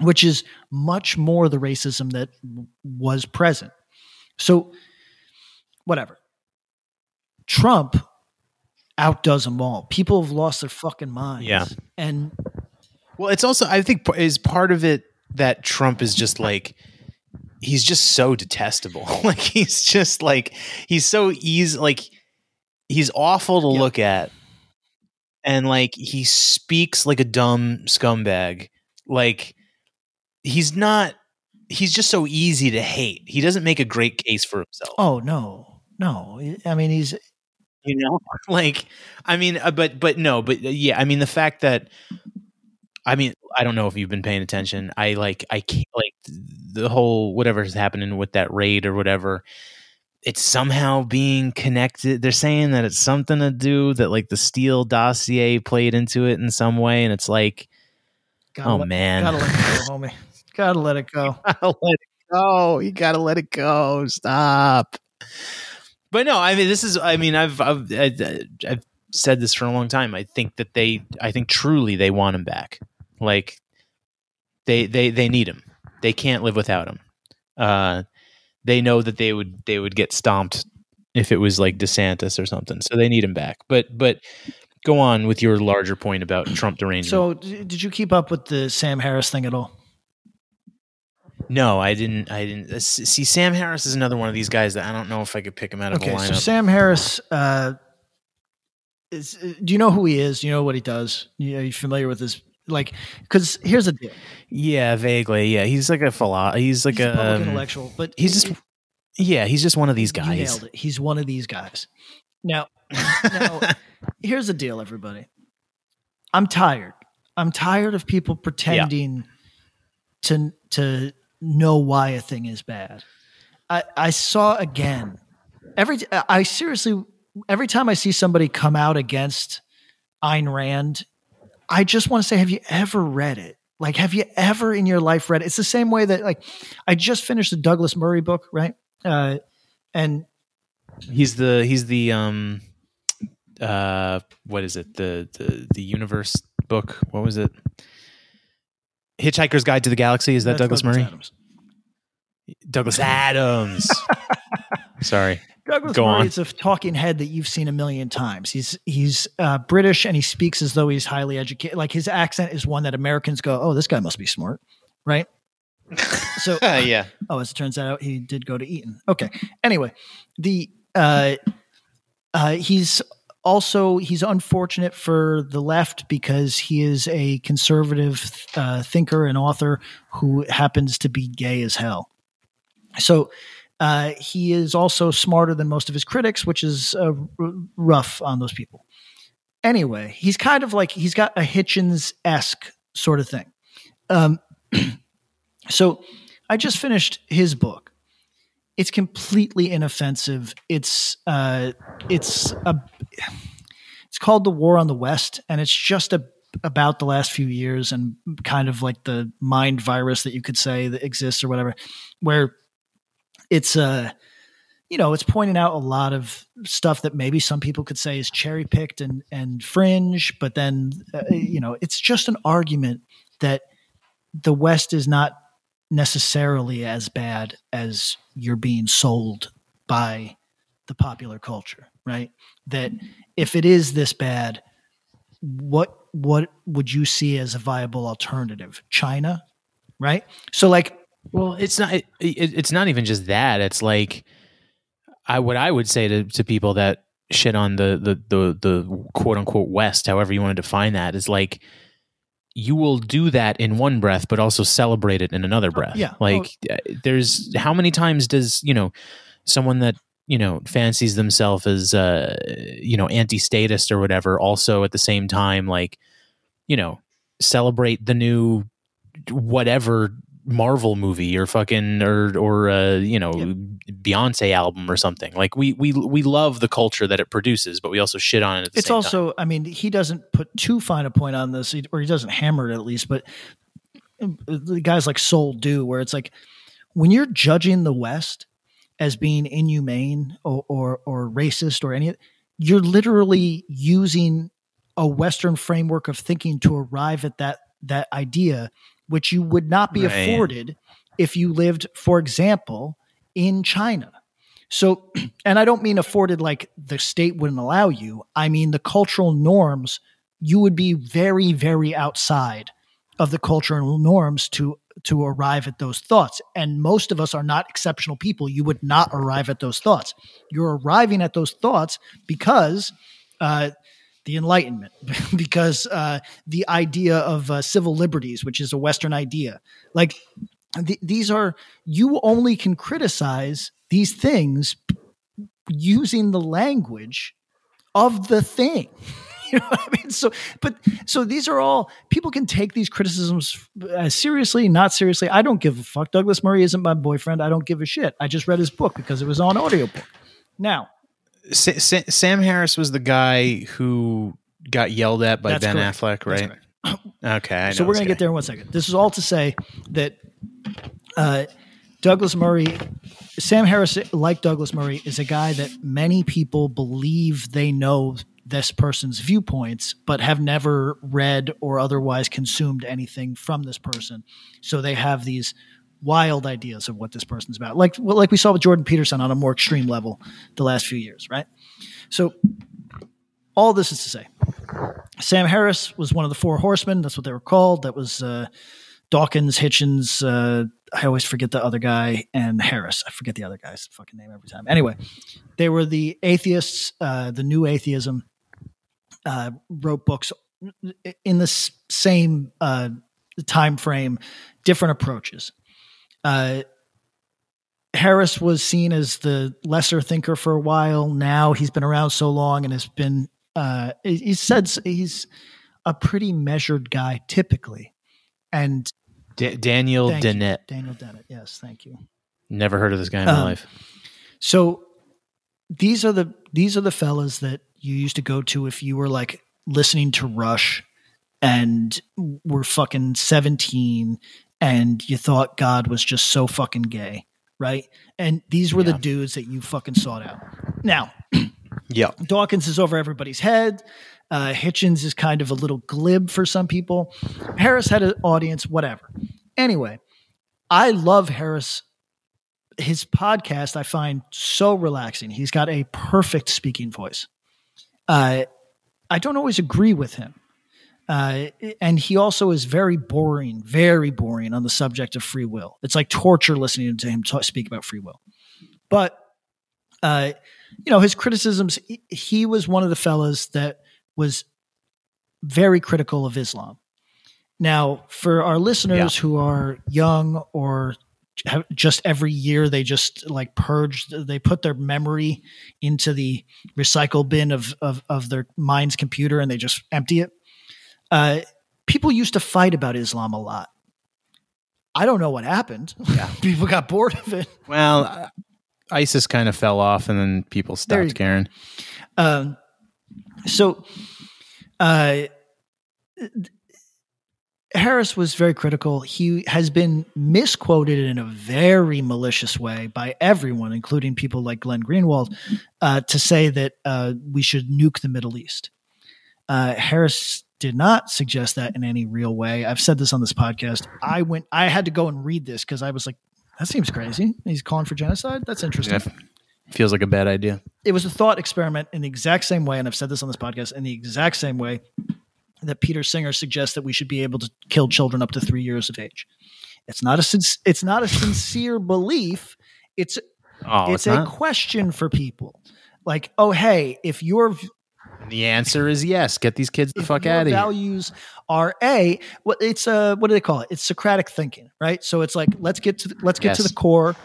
which is much more the racism that was present. So whatever. Trump outdoes them all. People have lost their fucking minds. Yeah. And Well, it's also I think is part of it that Trump is just like he's just so detestable. like he's just like he's so easy like he's awful to Yeah. look at. And like he speaks like a dumb scumbag. Like he's not he's just so easy to hate. He doesn't make a great case for himself. oh no. No. I mean he's you know like i mean uh, but but no but uh, yeah i mean the fact that i mean i don't know if you've been paying attention i like i can't like the whole whatever's happening with that raid or whatever it's somehow being connected they're saying that it's something to do that like the steele dossier played into it in some way and it's like gotta oh let- man Gotta let go, homie. Gotta let it go. gotta let it go. You gotta let it go. Stop. But no, I mean, this is. I mean, I've I've I've said this for a long time. I think that they. I think truly they want him back. Like they they they need him. They can't live without him. Uh, they know that they would they would get stomped if it was like DeSantis or something. So they need him back. But but go on with your larger point about Trump derangement. So did you keep up with the Sam Harris thing at all? No, I didn't. I didn't uh, see. Sam Harris is another one of these guys that I don't know if I could pick him out of Okay, a so. Sam Harris uh, is. uh, Do you know who he is? Do you know what he does? You- Are you familiar with his like? Because here's the deal: yeah, vaguely. Yeah, he's like a philo- He's like he's a um, intellectual, but he's just. Yeah, he's just one of these guys. nailed it. He's one of these guys. Now, now here's the deal, everybody. I'm tired. I'm tired of people pretending to to know why a thing is bad. I, I saw again every I seriously every time I see somebody come out against Ayn Rand, I just want to say, have you ever read it? Like, have you ever in your life read it? It's the same way that like I just finished the Douglas Murray book, right? Uh, and He's the. He's the. Um. Uh. What is it? The the the universe book. What was it? Hitchhiker's Guide to the Galaxy. Is that that's Douglas Murray? Adams. Douglas Adams. Sorry. Douglas Go Murray on. is a talking head that you've seen a million times. He's he's uh, British and he speaks as though he's highly educated. Like his accent is one that Americans go, "Oh, this guy must be smart," right? So yeah. Oh, as it turns out, he did go to Eton. Okay. Anyway, the uh, uh, he's also, he's unfortunate for the left because he is a conservative uh, thinker and author who happens to be gay as hell. So uh, he is also smarter than most of his critics, which is uh, r- rough on those people. Anyway, he's kind of like he's got a Hitchens esque sort of thing. Um, so I just finished his book. It's completely inoffensive. It's uh, it's a it's called the War on the West, and it's just a about the last few years and kind of like the mind virus that you could say that exists or whatever, where it's uh you know it's pointing out a lot of stuff that maybe some people could say is cherry picked and and fringe but then uh, you know it's just an argument that the west is not necessarily as bad as you're being sold by the popular culture right that if it is this bad what what would you see as a viable alternative china right so like Well, it's not. It, it, it's not even just that. It's like I what I would say to to people that shit on the the the the quote unquote West, however you want to define that, is like you will do that in one breath, but also celebrate it in another breath. yeah. Like uh, there's how many times does you know someone that you know fancies themselves as uh you know anti-statist or whatever also at the same time like you know celebrate the new whatever Marvel movie or fucking or or uh, you know Beyonce album or something. Like we we we love the culture that it produces, but we also shit on it. At the it's also i mean he doesn't put too fine a point on this or he doesn't hammer it at least but the guys like soul do where it's like when you're judging the west as being inhumane or or, or racist or any you're literally using a western framework of thinking to arrive at that that idea which you would not be Right. afforded if you lived for example in china so, and I don't mean afforded like the state wouldn't allow you. I mean the cultural norms. You would be very, very outside of the cultural norms to to arrive at those thoughts. And most of us are not exceptional people. You would not arrive at those thoughts. You're arriving at those thoughts because uh, the Enlightenment, because uh, the idea of uh, civil liberties, which is a Western idea. Like th- these are you only can criticize these things using the language of the thing. You know what I mean? So, but so these are all people can take these criticisms as seriously, not seriously. I don't give a fuck. Douglas Murray isn't my boyfriend. I don't give a shit. I just read his book because it was on audiobook. Now, Sa- Sa- Sam Harris was the guy who got yelled at by That's Ben correct. Affleck, right? Okay, I so we're going to get there in one second. This is all to say that uh, Douglas Murray, Sam Harris, like Douglas Murray, is a guy that many people believe they know this person's viewpoints, but have never read or otherwise consumed anything from this person. So they have these wild ideas of what this person's about, like like we saw with Jordan Peterson on a more extreme level the last few years, right? So all this is to say, Sam Harris was one of the four horsemen. That's what they were called. That was uh, Dawkins, Hitchens. Uh, I always forget the other guy and Harris. I forget the other guy's fucking name every time. Anyway, they were the atheists, uh, the new atheism. Uh, wrote books in the same uh, time frame, different approaches. Uh, Harris was seen as the lesser thinker for a while. Now he's been around so long and has been. Uh, he said he's a pretty measured guy typically, and Da- Daniel Thank you. Dennett. Daniel Dennett. Yes, thank you. Never heard of this guy in my Um, life. So these are the these are the fellas that you used to go to if you were like listening to Rush and were fucking 17 and you thought God was just so fucking gay, right? And these were the dudes that you fucking sought out. Now, Yeah. Dawkins is over everybody's head. Uh, Hitchens is kind of a little glib for some people. Harris had an audience, whatever. Anyway, I love Harris. His podcast I find so relaxing. He's got a perfect speaking voice. Uh, I don't always agree with him. Uh, and he also is very boring, very boring on the subject of free will. It's like torture listening to him talk, speak about free will. But uh, you know, his criticisms, he, was one of the fellas that was very critical of Islam. Now, for our listeners who are young or have just every year they just like purge they put their memory into the recycle bin of of, of their mind's computer and they just empty it uh, people used to fight about islam a lot i don't know what happened Yeah. people got bored of it Well, uh, ISIS kind of fell off, and then people stopped caring. Um, so, uh, Harris was very critical. He has been misquoted in a very malicious way by everyone, including people like Glenn Greenwald, uh, to say that uh, we should nuke the Middle East. Uh, Harris did not suggest that in any real way. I've said this on this podcast. I went, I had to go and read this because I was like, that seems crazy. He's calling for genocide. That's interesting Yeah, feels like a bad idea. it was a thought experiment in the exact same way, and I've said this on this podcast in the exact same way that Peter Singer suggests that we should be able to kill children up to three years of age. It's not a it's not a sincere belief. It's Oh, it's, it's, a question for people. Like, oh hey, if your the answer is yes. Get these kids the if fuck out of here. values are a what it's a what do they call it? It's Socratic thinking, right? So it's like let's get to the, let's get to the core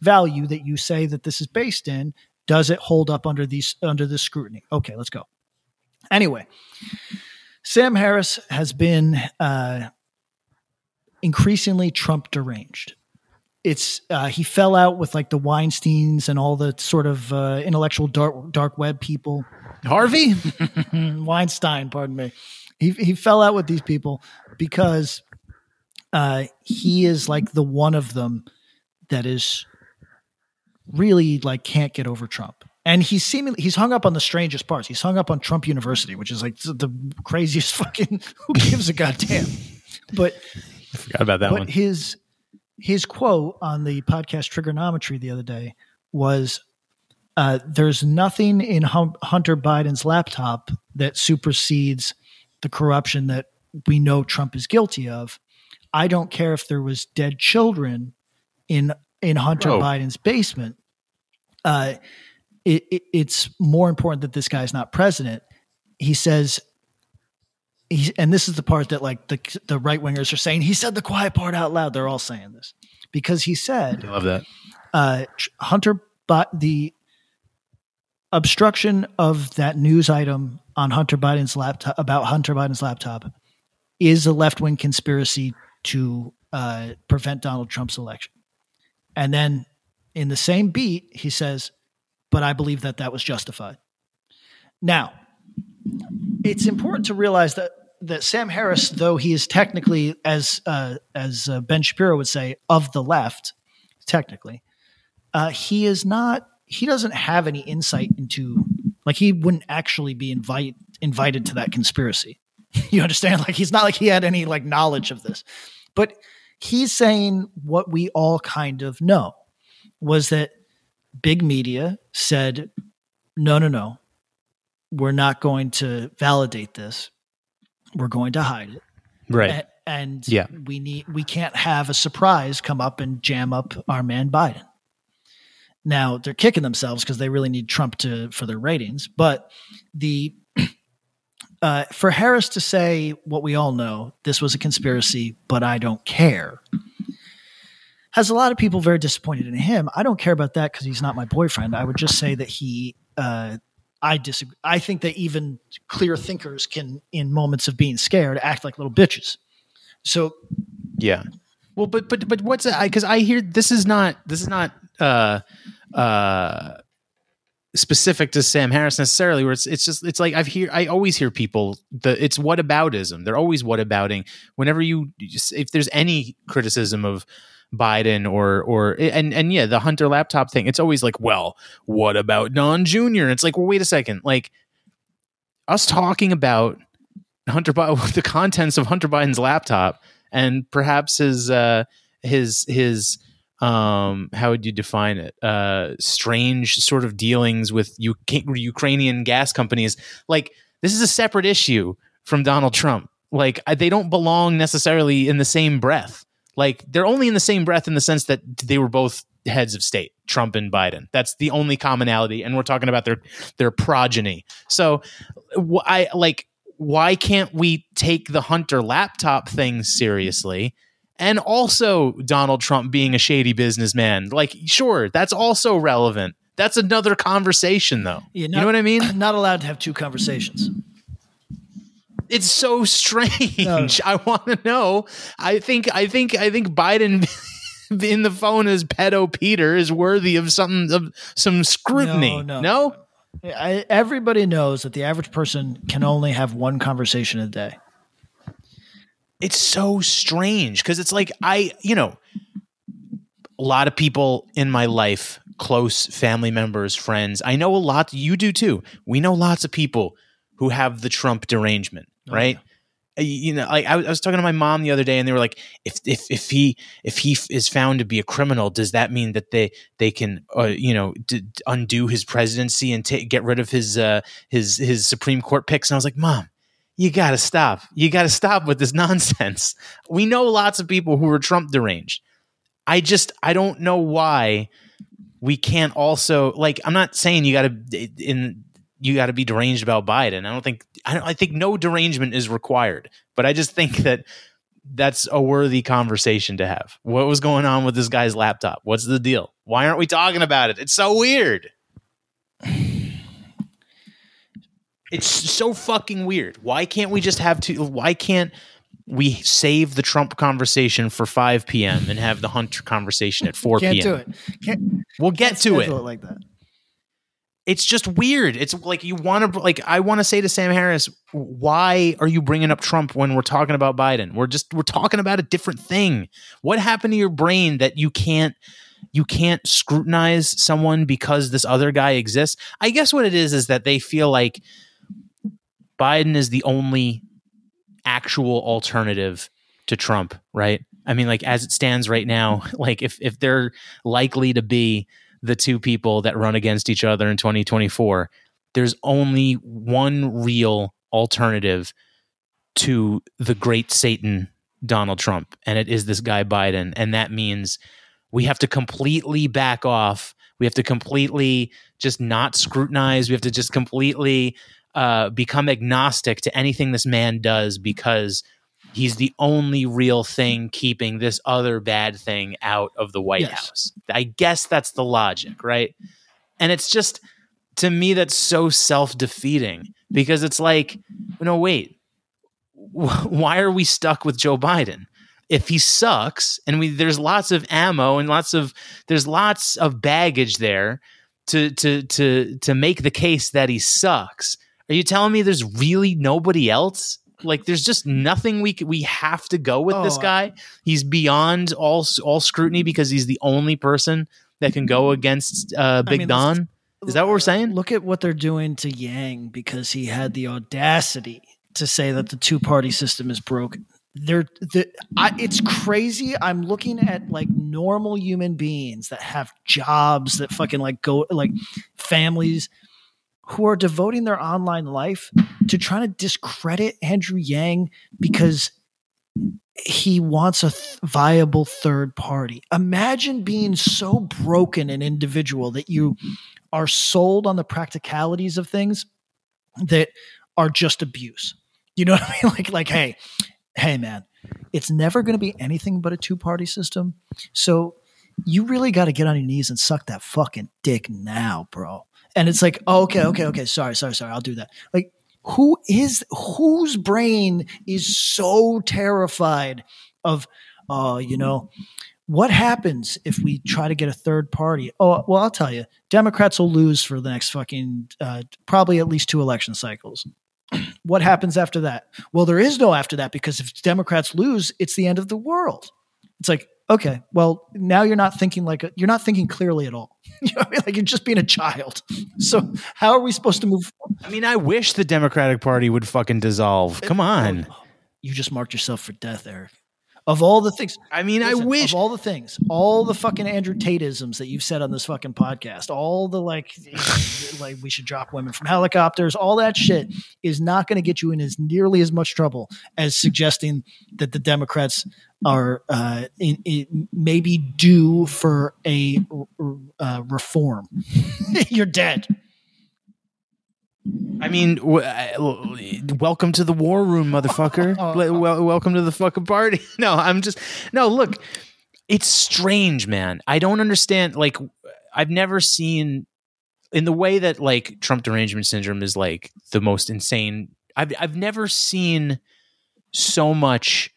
value that you say that this is based in. Does it hold up under these under this scrutiny? Okay, let's go. Anyway, Sam Harris has been uh, increasingly Trump deranged. It's uh, he fell out with like the Weinstein's and all the sort of uh, intellectual dark dark web people. Harvey. Weinstein, pardon me. He he fell out with these people because uh, he is like the one of them that is really like can't get over Trump. And he's seemingly he's hung up on the strangest parts. He's hung up on Trump University, which is like the craziest fucking who gives a goddamn. But I forgot about that but one. his his quote on the podcast Trigonometry the other day was, uh, "There's nothing in Hum- Hunter Biden's laptop that supersedes the corruption that we know Trump is guilty of. I don't care if there was dead children in in Hunter Whoa. Biden's basement. Uh, it, it, it's more important that this guy's not president." He says he, and this is the part that like the the right wingers are saying. He said the quiet part out loud. They're all saying this because he said I love that. uh, Hunter, but the obstruction of that news item on Hunter Biden's laptop about Hunter Biden's laptop is a left wing conspiracy to uh, prevent Donald Trump's election. And then in the same beat, he says, "But I believe that that was justified." Now, it's important to realize that that Sam Harris, though he is technically, as uh, as uh, Ben Shapiro would say, of the left, technically, uh, he is not. He doesn't have any insight into, like, he wouldn't actually be invite invited to that conspiracy. you understand? Like, he's not like he had any like knowledge of this, but he's saying what we all kind of know was that big media said, no, no, no, we're not going to validate this. We're going to hide it. Right. A- and Yeah. we need we can't have a surprise come up and jam up our man Biden. Now they're kicking themselves because they really need Trump to for their ratings. But the uh, for Harris to say what we all know, this was a conspiracy, but I don't care, has a lot of people very disappointed in him. I don't care about that because he's not my boyfriend. I would just say that he. Uh, I disagree. I think that even clear thinkers can, in moments of being scared, act like little bitches. So Yeah. Well, but but but what's I because I hear this is not this is not uh uh specific to Sam Harris necessarily. Where it's it's just it's like I've hear I always hear people the it's whataboutism. They're always what abouting. Whenever you if there's any criticism of Biden or or and and yeah the Hunter laptop thing, it's always like, well, what about Don Jr. It's like, well, wait a second, like us talking about Hunter the contents of Hunter Biden's laptop, and perhaps his uh, his his um, how would you define it? Uh, strange sort of dealings with U- Ukrainian gas companies. Like this is a separate issue from Donald Trump. Like they don't belong necessarily in the same breath. Like they're only in the same breath in the sense that they were both heads of state, Trump and Biden. That's the only commonality, and we're talking about their their progeny. So, I like why can't we take the Hunter laptop thing seriously? And also Donald Trump being a shady businessman. Like, sure, that's also relevant. That's another conversation, though. Yeah, you know what I mean? Not allowed to have two conversations. It's so strange. No. Oh. I want to know. I think. I think. I think Biden in the phone as pedo Peter is worthy of something of some scrutiny. No, no, no? I, everybody knows that the average person can only have one conversation a day. It's so strange because it's like I, you know, a lot of people in my life, close family members, friends. I know a lot. You do too. We know lots of people who have the Trump derangement, right? Uh, You know, like I, was- I was talking to my mom the other day, and they were like, "If if if he if he f- is found to be a criminal, does that mean that they they can uh, you know d- undo his presidency and ta get rid of his uh, his his Supreme Court picks?" And I was like, "Mom, you got to stop. You got to stop with this nonsense. We know lots of people who are Trump deranged. I just I don't know why we can't also like I'm not saying you got to in you got to be deranged about Biden. I don't think I don't I think no derangement is required, but I just think that that's a worthy conversation to have. What was going on with this guy's laptop? What's the deal? Why aren't we talking about it? It's so weird. It's so fucking weird. Why can't we just have to? Why can't we save the Trump conversation for 5 p.m. and have the Hunter conversation at 4 Can't p.m.? do it. Can't We'll get to it. schedule like that. It's just weird. It's like you want to like I want to say to Sam Harris, why are you bringing up Trump when we're talking about Biden? We're just we're talking about a different thing. What happened to your brain that you can't you can't scrutinize someone because this other guy exists? I guess what it is is that they feel like Biden is the only actual alternative to Trump, right? I mean, like as it stands right now, like if if they're likely to be the two people that run against each other in 2024, there's only one real alternative to the great Satan Donald Trump, and it is this guy Biden, and that means we have to completely back off. We have to completely just not scrutinize. We have to just completely uh, become agnostic to anything this man does because he's the only real thing keeping this other bad thing out of the White Yes. House. I guess that's the logic, right? And it's just to me that's so self-defeating because it's like, no, wait, why are we stuck with Joe Biden? If he sucks, and we there's lots of ammo and lots of there's lots of baggage there to to to to make the case that he sucks. Are you telling me there's really nobody else? Like there's just nothing we c- we have to go with this Oh, I- guy. He's beyond all all scrutiny because he's the only person that can go against uh, Big mean, Don. Is that what we're saying? Look at what they're doing to Yang because he had the audacity to say that the two party system is broken. They're the I, it's crazy. I'm looking at like normal human beings that have jobs that fucking like go like families who are devoting their online life to trying to discredit Andrew Yang because he wants a th- viable third party. Imagine being so broken an individual that you are sold on the practicalities of things that are just abuse. You know what I mean? Like, like, hey, hey, man, it's never going to be anything but a two party system. So you really got to get on your knees and suck that fucking dick now, bro. And it's like, oh, okay, okay, okay. Sorry, sorry, sorry. I'll do that. Like, who is whose brain is so terrified of, uh, you know, what happens if we try to get a third party? Oh, well, I'll tell you, Democrats will lose for the next fucking uh, probably at least two election cycles. what happens after that? Well, there is no after that because if Democrats lose, it's the end of the world. It's like, okay, well, now you're not thinking like a, you're not thinking clearly at all. You know I mean? Like you're just being a child. So how are we supposed to move? Forward? I mean, I wish the Democratic Party would fucking dissolve. Come on. Oh, you just marked yourself for death, Eric. Of all the things, I mean, listen, I wish of all the things, all the fucking Andrew Tateisms that you've said on this fucking podcast, all the like, like we should drop women from helicopters, all that shit is not going to get you in as nearly as much trouble as suggesting that the Democrats are uh, in, in, maybe due for a uh, reform. You're dead. I mean, w- welcome to the war room, motherfucker. Le- wel- welcome to the fucking party. No, I'm just no. Look, it's strange, man. I don't understand. Like, I've never seen in the way that like Trump derangement syndrome is like the most insane. I've I've never seen so much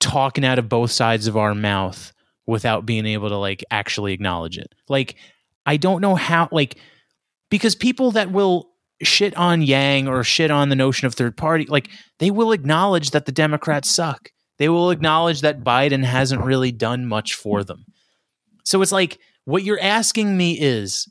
talking out of both sides of our mouth without being able to like actually acknowledge it. Like, I don't know how. Like, because people that will shit on Yang or shit on the notion of third party, like they will acknowledge that the Democrats suck. They will acknowledge that Biden hasn't really done much for them. So it's like what you're asking me is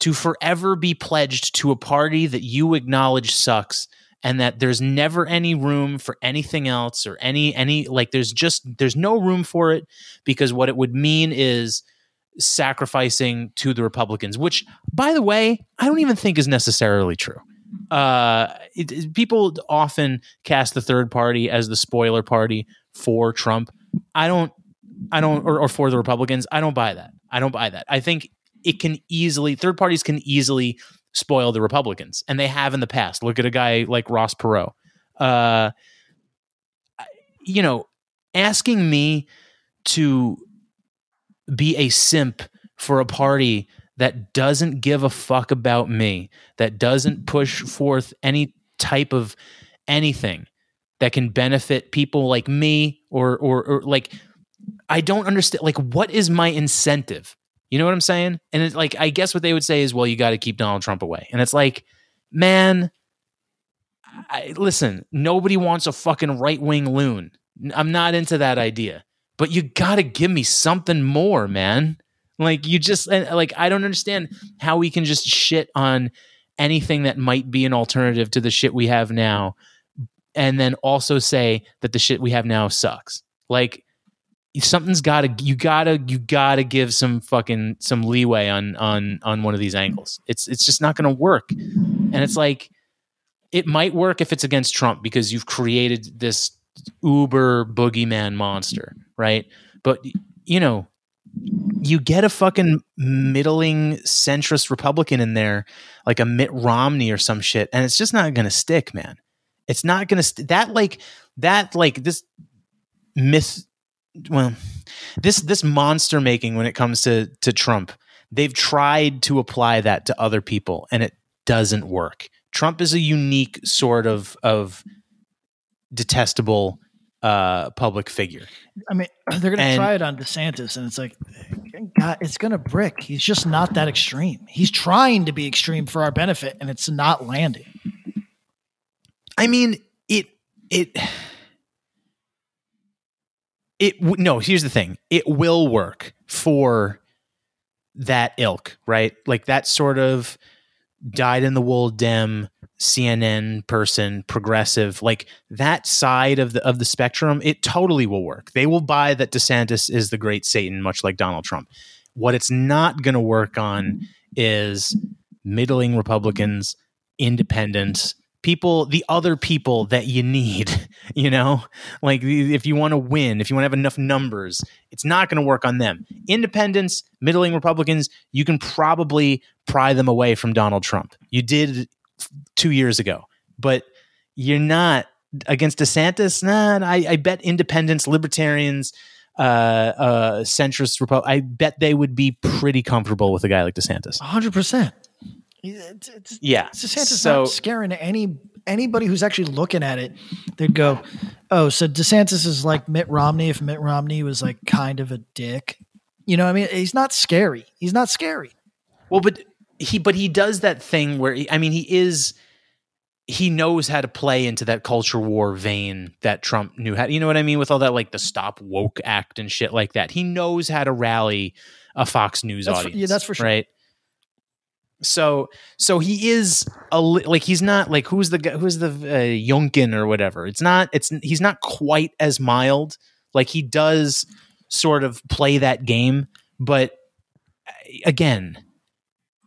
to forever be pledged to a party that you acknowledge sucks and that there's never any room for anything else or any any like there's just there's no room for it because what it would mean is sacrificing to the Republicans, which, by the way, I don't even think is necessarily true. Uh, it, it- people often cast the third party as the spoiler party for Trump. I don't, I don't, or, or for the Republicans. I don't buy that. I don't buy that. I think it can easily, third parties can easily spoil the Republicans, and they have in the past. Look at a guy like Ross Perot. Uh, you know, asking me to be a simp for a party that doesn't give a fuck about me, that doesn't push forth any type of anything that can benefit people like me or or, or like I don't understand like what is my incentive? You know what I'm saying? And it's like I guess what they would say is well you got to keep Donald Trump away. And it's like man I, listen, nobody wants a fucking right-wing loon. I'm not into that idea but you got to give me something more, man. Like you just like I don't understand how we can just shit on anything that might be an alternative to the shit we have now and then also say that the shit we have now sucks. Like something's got to you got to you got to give some fucking some leeway on on on one of these angles. It's it's just not going to work. And it's like it might work if it's against Trump because you've created this uber boogeyman monster, right? But you know, you get a fucking middling centrist Republican in there, like a Mitt Romney or some shit, and it's just not going to stick, man. It's not going to st- that like that like this myth. Well, this this monster making when it comes to to Trump, they've tried to apply that to other people, and it doesn't work. Trump is a unique sort of of detestable uh, public figure. I mean, they're going to try it on DeSantis, and it's like, God, it's going to brick. He's just not that extreme. He's trying to be extreme for our benefit, and it's not landing. I mean, it it it no. Here's the thing: it will work for that ilk, right? Like that sort of dyed in the wool dem CNN person, progressive, like that side of the of the spectrum. It totally will work. They will buy that DeSantis is the great Satan, much like Donald Trump. What it's not going to work on is middling Republicans, independents, people, the other people that you need, you know? Like if you want to win, if you want to have enough numbers, it's not going to work on them. Independents, middling Republicans, you can probably pry them away from Donald Trump. You did 2 years ago. But you're not against DeSantis. Nah, I, I bet independents, libertarians, uh, uh, centrist, Repu- I bet they would be pretty comfortable with a guy like DeSantis. hundred percent. Yeah. DeSantis so not scaring any anybody who's actually looking at it. They'd go, "Oh, so DeSantis is like Mitt Romney if Mitt Romney was like kind of a dick." You know, what I mean, he's not scary. He's not scary. Well, but he but he does that thing where he, I mean he is he knows how to play into that culture war vein that Trump knew how. You know what I mean with all that like the stop woke act and shit like that. He knows how to rally a Fox News That's for- audience. yeah, that's for sure. Right. So so he is a li- like he's not like who's the guy who's the uh, Youngkin or whatever. It's not it's he's not quite as mild Like he does sort of play that game, but uh, again,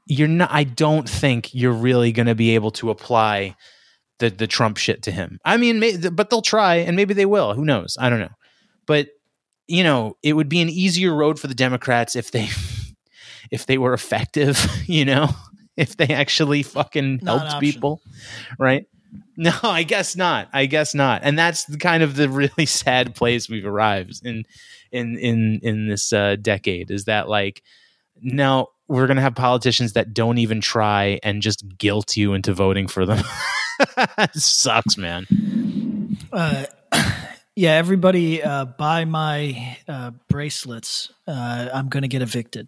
you're not I don't think you're really going to be able to apply the the Trump shit to him. I mean, may, but they'll try and maybe they will. Who knows? I don't know. But you know, it would be an easier road for the Democrats if they if they were effective, you know, if they actually fucking Not helped people, right? No, I guess not. I guess not. And that's the kind of the really sad place we've arrived in in in in this uh, decade is that like no, we're going to have politicians that don't even try and just guilt you into voting for them. sucks, man. Uh, yeah, everybody uh, buy my uh, bracelets. Uh, I'm going to get evicted.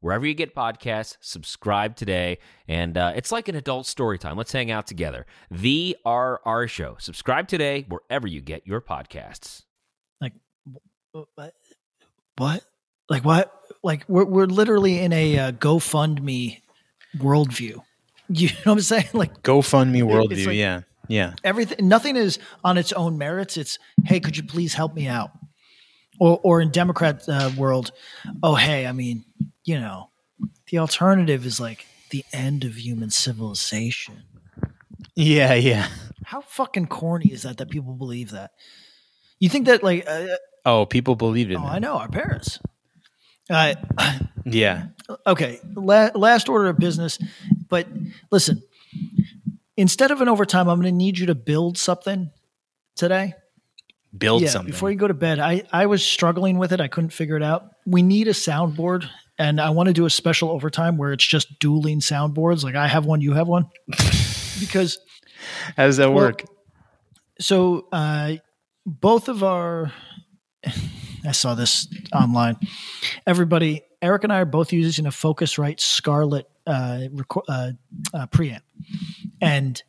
wherever you get podcasts, subscribe today. And uh, it's like an adult story time. Let's hang out together. The RR Show. Subscribe today, wherever you get your podcasts. Like, what? What? Like what? Like we're we're literally in a uh, GoFundMe worldview. You know what I'm saying? Like GoFundMe worldview. like- yeah. Yeah. everything nothing is on its own merits it's hey could you please help me out or or in democrat uh, world oh hey i mean you know the alternative is like the end of human civilization Yeah. Yeah. how fucking corny is that that people believe that you think that like uh, Oh, people believed in oh i know our parents uh, Yeah. okay la- last order of business but listen instead of an overtime i'm going to need you to build something today Build yeah, something. Before you go to bed, I, I was struggling with it. I couldn't figure it out. We need a soundboard, and I want to do a special overtime where it's just dueling soundboards. Like I have one, you have one. because How does that well, work? so uh, both of our, I saw this online. Everybody, Eric and I are both using a Focusrite Scarlett uh, reco- uh, uh, preamp, and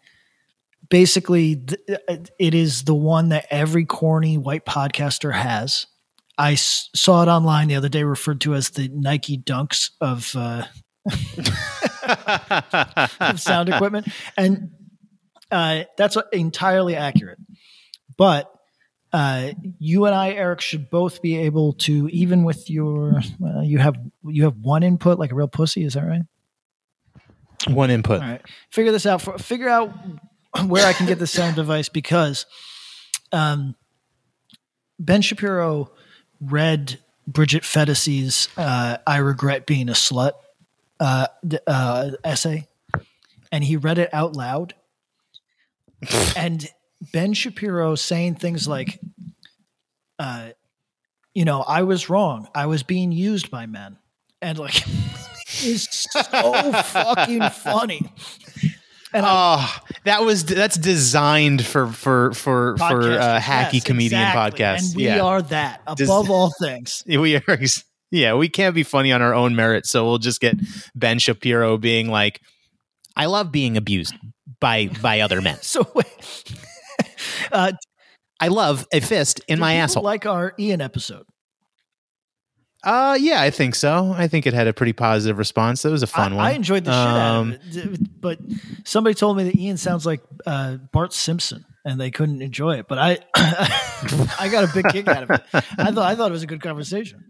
basically th- uh, it is the one that every corny white podcaster has. I s- saw it online the other day, referred to as the Nike Dunks of uh, of sound equipment, and uh, that's entirely accurate. But uh, you and I, Eric, should both be able to, even with your, uh, you have you have one input like a real pussy. Is that right? One input. All right, figure this out. For, figure out where I can get the sound device because um, Ben Shapiro read Bridget Phetasy's uh, "I Regret Being a Slut" uh, uh, essay, and he read it out loud. and Ben Shapiro saying things like, uh, "You know, I was wrong. I was being used by men," and like, is so fucking funny. And I- Oh, that was that's designed for for for for uh, hacky Yes, comedian exactly. podcasts. And we yeah, are that above all things. we are. Yeah, we can't be funny on our own merit, so we'll just get Ben Shapiro being like, "I love being abused by by other men. So uh, I love a fist in my asshole." Like our Ian episode. Uh, yeah, I think so. I think it had a pretty positive response. That was a fun I, one. I enjoyed the shit out Um, of it, but somebody told me that Ian sounds like uh, Bart Simpson, and they couldn't enjoy it. But I, I got a big kick out of it. I thought I thought it was a good conversation.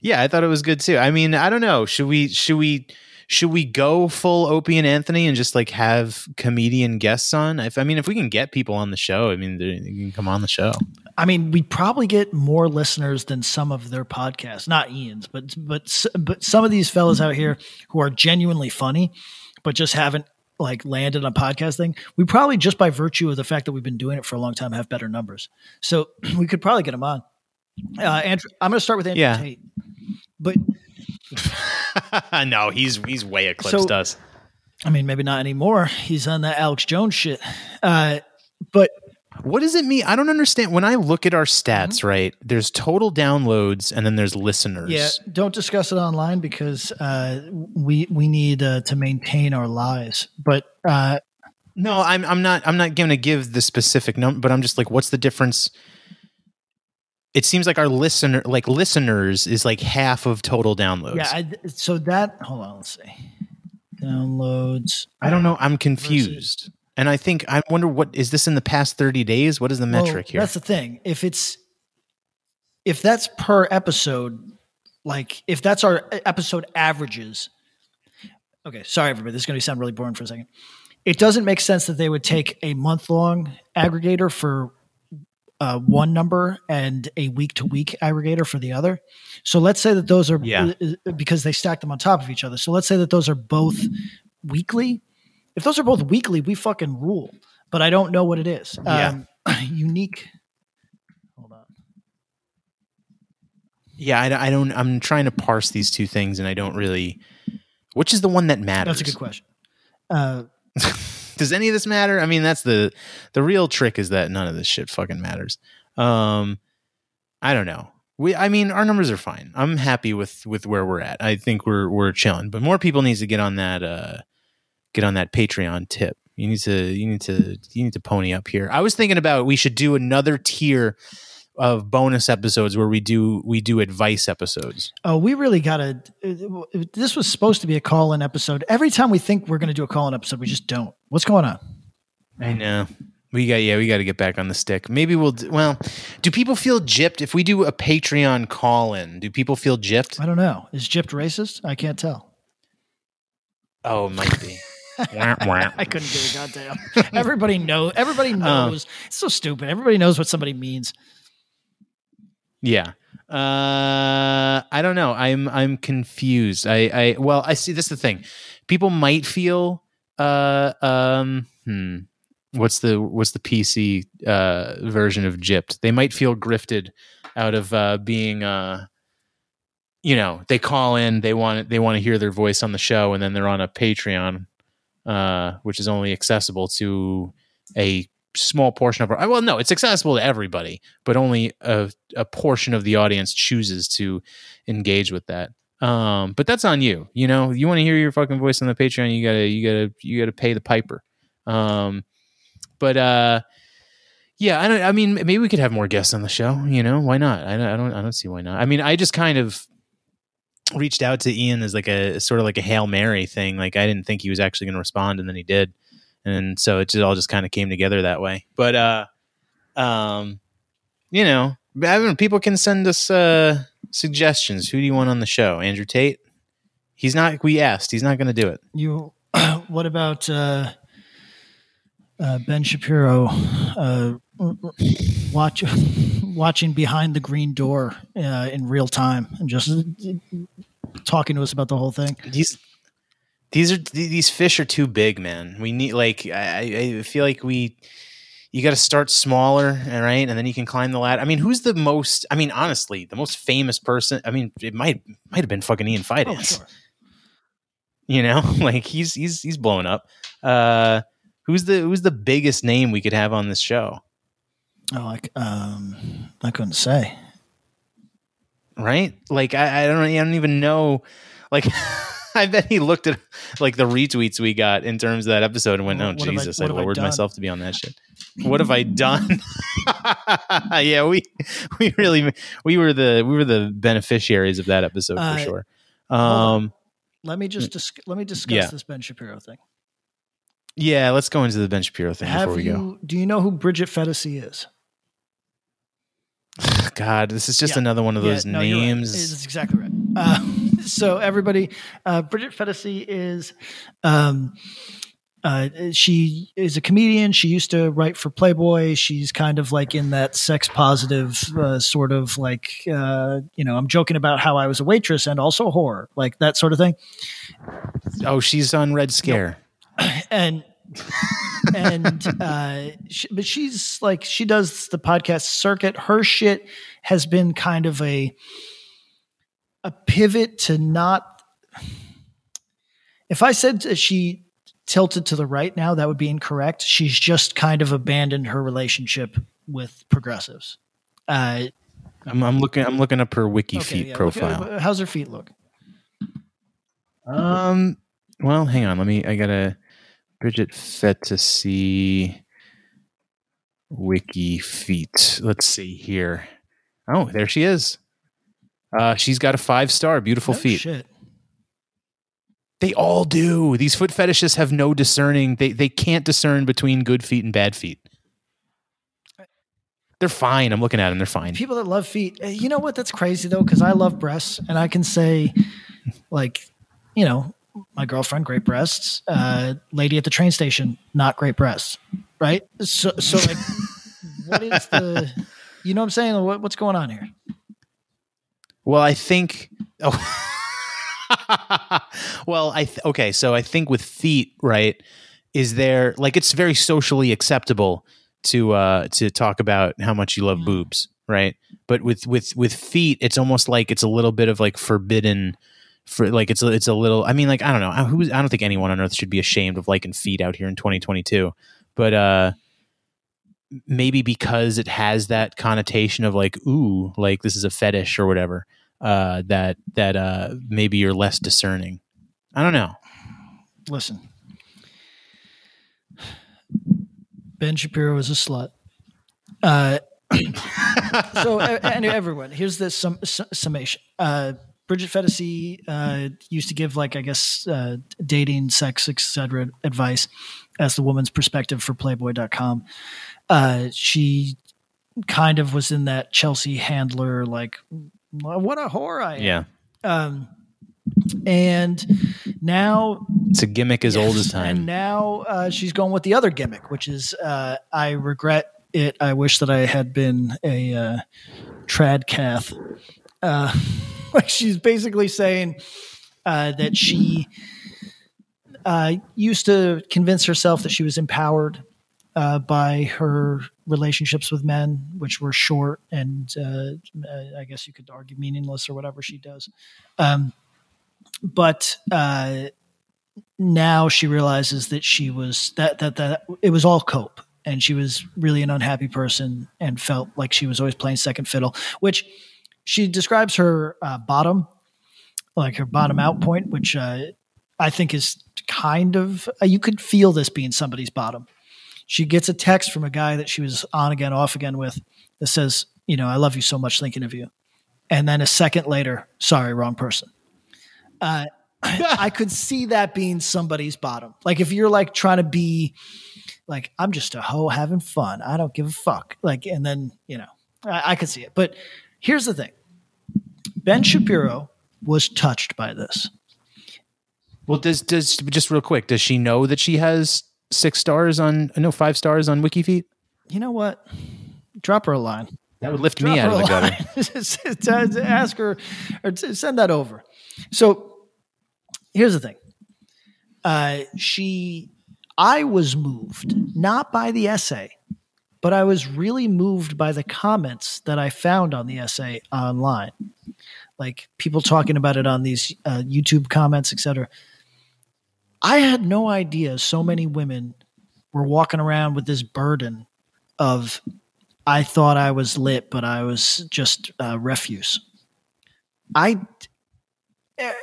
Yeah, I thought it was good too. I mean, I don't know. Should we should we should we go full Opie and Anthony and just like have comedian guests on? If I mean, if we can get people on the show, I mean, they can come on the show. I mean, we'd probably get more listeners than some of their podcasts. Not Ian's, but but but some of these fellas out here who are genuinely funny, but just haven't like landed on podcasting, we probably just by virtue of the fact that we've been doing it for a long time have better numbers. So we could probably get them on. Uh, Andrew, I'm going to start with Andrew Yeah. Tate, but no, he's he's way eclipsed So- us. I mean, maybe not anymore. He's on that Alex Jones shit. Uh, but What does it mean? I don't understand. When I look at our Mm-hmm. stats, right? There's total downloads and then there's listeners. yeah, don't discuss it online because uh, we we need uh, to maintain our lives. But uh, No, I'm I'm not I'm not going to give the specific number, but I'm just like, what's the difference? It seems like our listener, like listeners, is like half of total downloads. yeah, I, so that hold on, let's see. Downloads. I don't know. I'm confused, and I think I wonder what is this in the past 30 days? What is the Well, metric here? That's the thing. If it's if that's per episode, like if that's our episode averages. Okay, sorry everybody. This is going to sound really boring for a second. It doesn't make sense that they would take a month long aggregator for uh, one number and a week to week aggregator for the other. So let's say that those are Yeah. uh, because they stack them on top of each other. So let's say that those are both weekly. If those are both weekly, we fucking rule. But I don't know what it is. Yeah. Um, unique. Hold on. yeah, I, I don't. I'm trying to parse these two things, and I don't really. Which is the one that matters? That's a good question. Uh, Does any of this matter? I mean, that's the the real trick is that none of this shit fucking matters. Um, I don't know. We, I mean, our numbers are fine. I'm happy with with where we're at. I think we're we're chilling, but more people needs to get on that uh get on that Patreon tip. You need to you need to you need to pony up here. I was thinking about we should do another tier of bonus episodes where we do we do advice episodes. oh, we really got to. This was supposed to be a call in episode. Every time we think we're going to do a call in episode, we just don't. What's going on? I know. We got yeah, we got to get back on the stick. Maybe we'll do, well. Do people feel gypped if we do a Patreon call in? Do people feel gypped? I don't know. Is Gypped racist? I can't tell. Oh, it might be. I couldn't give a goddamn. everybody knows. Everybody knows. it's so stupid. Everybody knows what somebody means. Yeah. Uh I don't know. I'm I'm confused. I I well, I see this is the thing. People might feel uh um hmm what's the what's the PC uh version of gypped? They might feel grifted out of uh being uh you know, they call in, they want they want to hear their voice on the show and then they're on a Patreon uh which is only accessible to a small portion of our well no it's accessible to everybody but only a, a portion of the audience chooses to engage with that. Um but that's on you you know? You want to hear your fucking voice on the patreon you gotta you gotta you gotta pay the piper. Um but uh yeah i don't i mean maybe we could have more guests on the show you know? Why not? I i don't, I don't see why not. I mean i just kind of reached out to ian as like a sort of like a hail mary thing like i didn't think he was actually going to respond and then he did and so it just all just kind of came together that way. But uh, um, you know, people can send us uh suggestions. Who do you want on the show? Andrew Tate. He's not. We asked. He's not going to do it. You. what about uh, uh, Ben Shapiro? Uh, watch watching behind the green door uh, in real time and just talking to us about the whole thing. These these are these fish are too big, man. We need like I, I feel like we. You got to start smaller, all right, and then you can climb the ladder. I mean, who's the most? I mean, honestly, the most famous person. I mean, it might might have been fucking Ian Fidance. Oh, sure. you know like he's he's he's blowing up uh who's the who's the biggest name we could have on this show Oh, like um, I couldn't say. right like i, I don't i don't even know like i bet he looked at like the retweets we got in terms of that episode and went oh What jesus i, I lowered done?" myself to be on that shit what have i done yeah we we really we were the we were the beneficiaries of that episode Uh, for sure um Let me just dis- let me discuss Yeah. this Ben Shapiro thing. yeah let's go into the ben shapiro thing Have before we you? go Do you know who Bridget Phetasy is? God this is just Yeah. another one of Yeah, those no, you're right. names It's exactly right. Uh, so everybody, uh, Bridget Phetasy is, um, uh, she is a comedian. She used to write for Playboy. She's kind of like in that sex positive uh, sort of like, uh, you know, I'm joking about how I was a waitress and also a whore, like that sort of thing. Oh, she's on Red Scare. and and uh, she, but she's like she does the podcast circuit. Her shit has been kind of a a pivot to not. If I said that she tilted to the right now, that would be incorrect. She's just kind of abandoned her relationship with progressives. Uh, I'm, I'm looking. I'm looking up her wiki okay, feet yeah, at- profile. how's her feet look? Um. Well, hang on. Let me. I gotta. Bridget Phetasy wiki feet. Let's see here. Oh, there she is. Uh, she's got a five star, beautiful Oh, feet. Shit. They all do. These foot fetishists have no discerning. They they can't discern between good feet and bad feet. They're fine. I'm looking at them. They're fine. people that love feet uh, you know what that's crazy though because i love breasts and i can say like you know my girlfriend great breasts uh lady at the train station not great breasts right so so like what is the you know what i'm saying what, what's going on here Well, I think. Oh. well, I th- okay. So I think with feet, right? Is there like it's very socially acceptable to uh to talk about how much you love Mm. boobs, right? But with with with feet, it's almost like it's a little bit of like forbidden. For like it's a, it's a little. I mean, like I don't know. Who I don't think anyone on earth should be ashamed of liking feet out here in 2022. But uh maybe because it has that connotation of like ooh like this is a fetish or whatever uh that that uh maybe you're less discerning i don't know listen ben shapiro is a slut uh so and everyone here's the sum, su- summation uh bridget phetasy uh used to give like i guess uh dating sex etc advice as the woman's perspective for playboy.com uh she kind of was in that chelsea handler like what a whore i am yeah um and now it's a gimmick as old as Yes, And time now uh, she's going with the other gimmick, which is uh, I regret it. I wish that I had been a uh, trad cath. Like she's basically saying uh, that she uh, used to convince herself that she was empowered uh, by her relationships with men, which were short and uh, uh, I guess you could argue meaningless or whatever she does. Um, but uh, now she realizes that she was that that that it was all cope and she was really an unhappy person and felt like she was always playing second fiddle which she describes her uh, bottom like her bottom out point which uh, i think is kind of uh, you could feel this being somebody's bottom she gets a text from a guy that she was on again off again with that says you know i love you so much thinking of you and then a second later sorry wrong person uh, I could see that being somebody's bottom. Like if you're like trying to be like, I'm just a hoe having fun. I don't give a fuck. Like, and then, you know, I, I could see it. But here's the thing Ben Shapiro was touched by this. well does does just real quick does she know that she has six stars on no five stars on wikifeet You know what? Drop her a line. that would lift Drop me out of the gutter. To Ask her or to send that over. So here's the thing. Uh, she, I was moved not by the essay, but I was really moved by the comments that I found on the essay online, like people talking about it on these uh, YouTube comments, etc. I had no idea so many women were walking around with this burden of I thought I was lit, but I was just uh, refuse. I,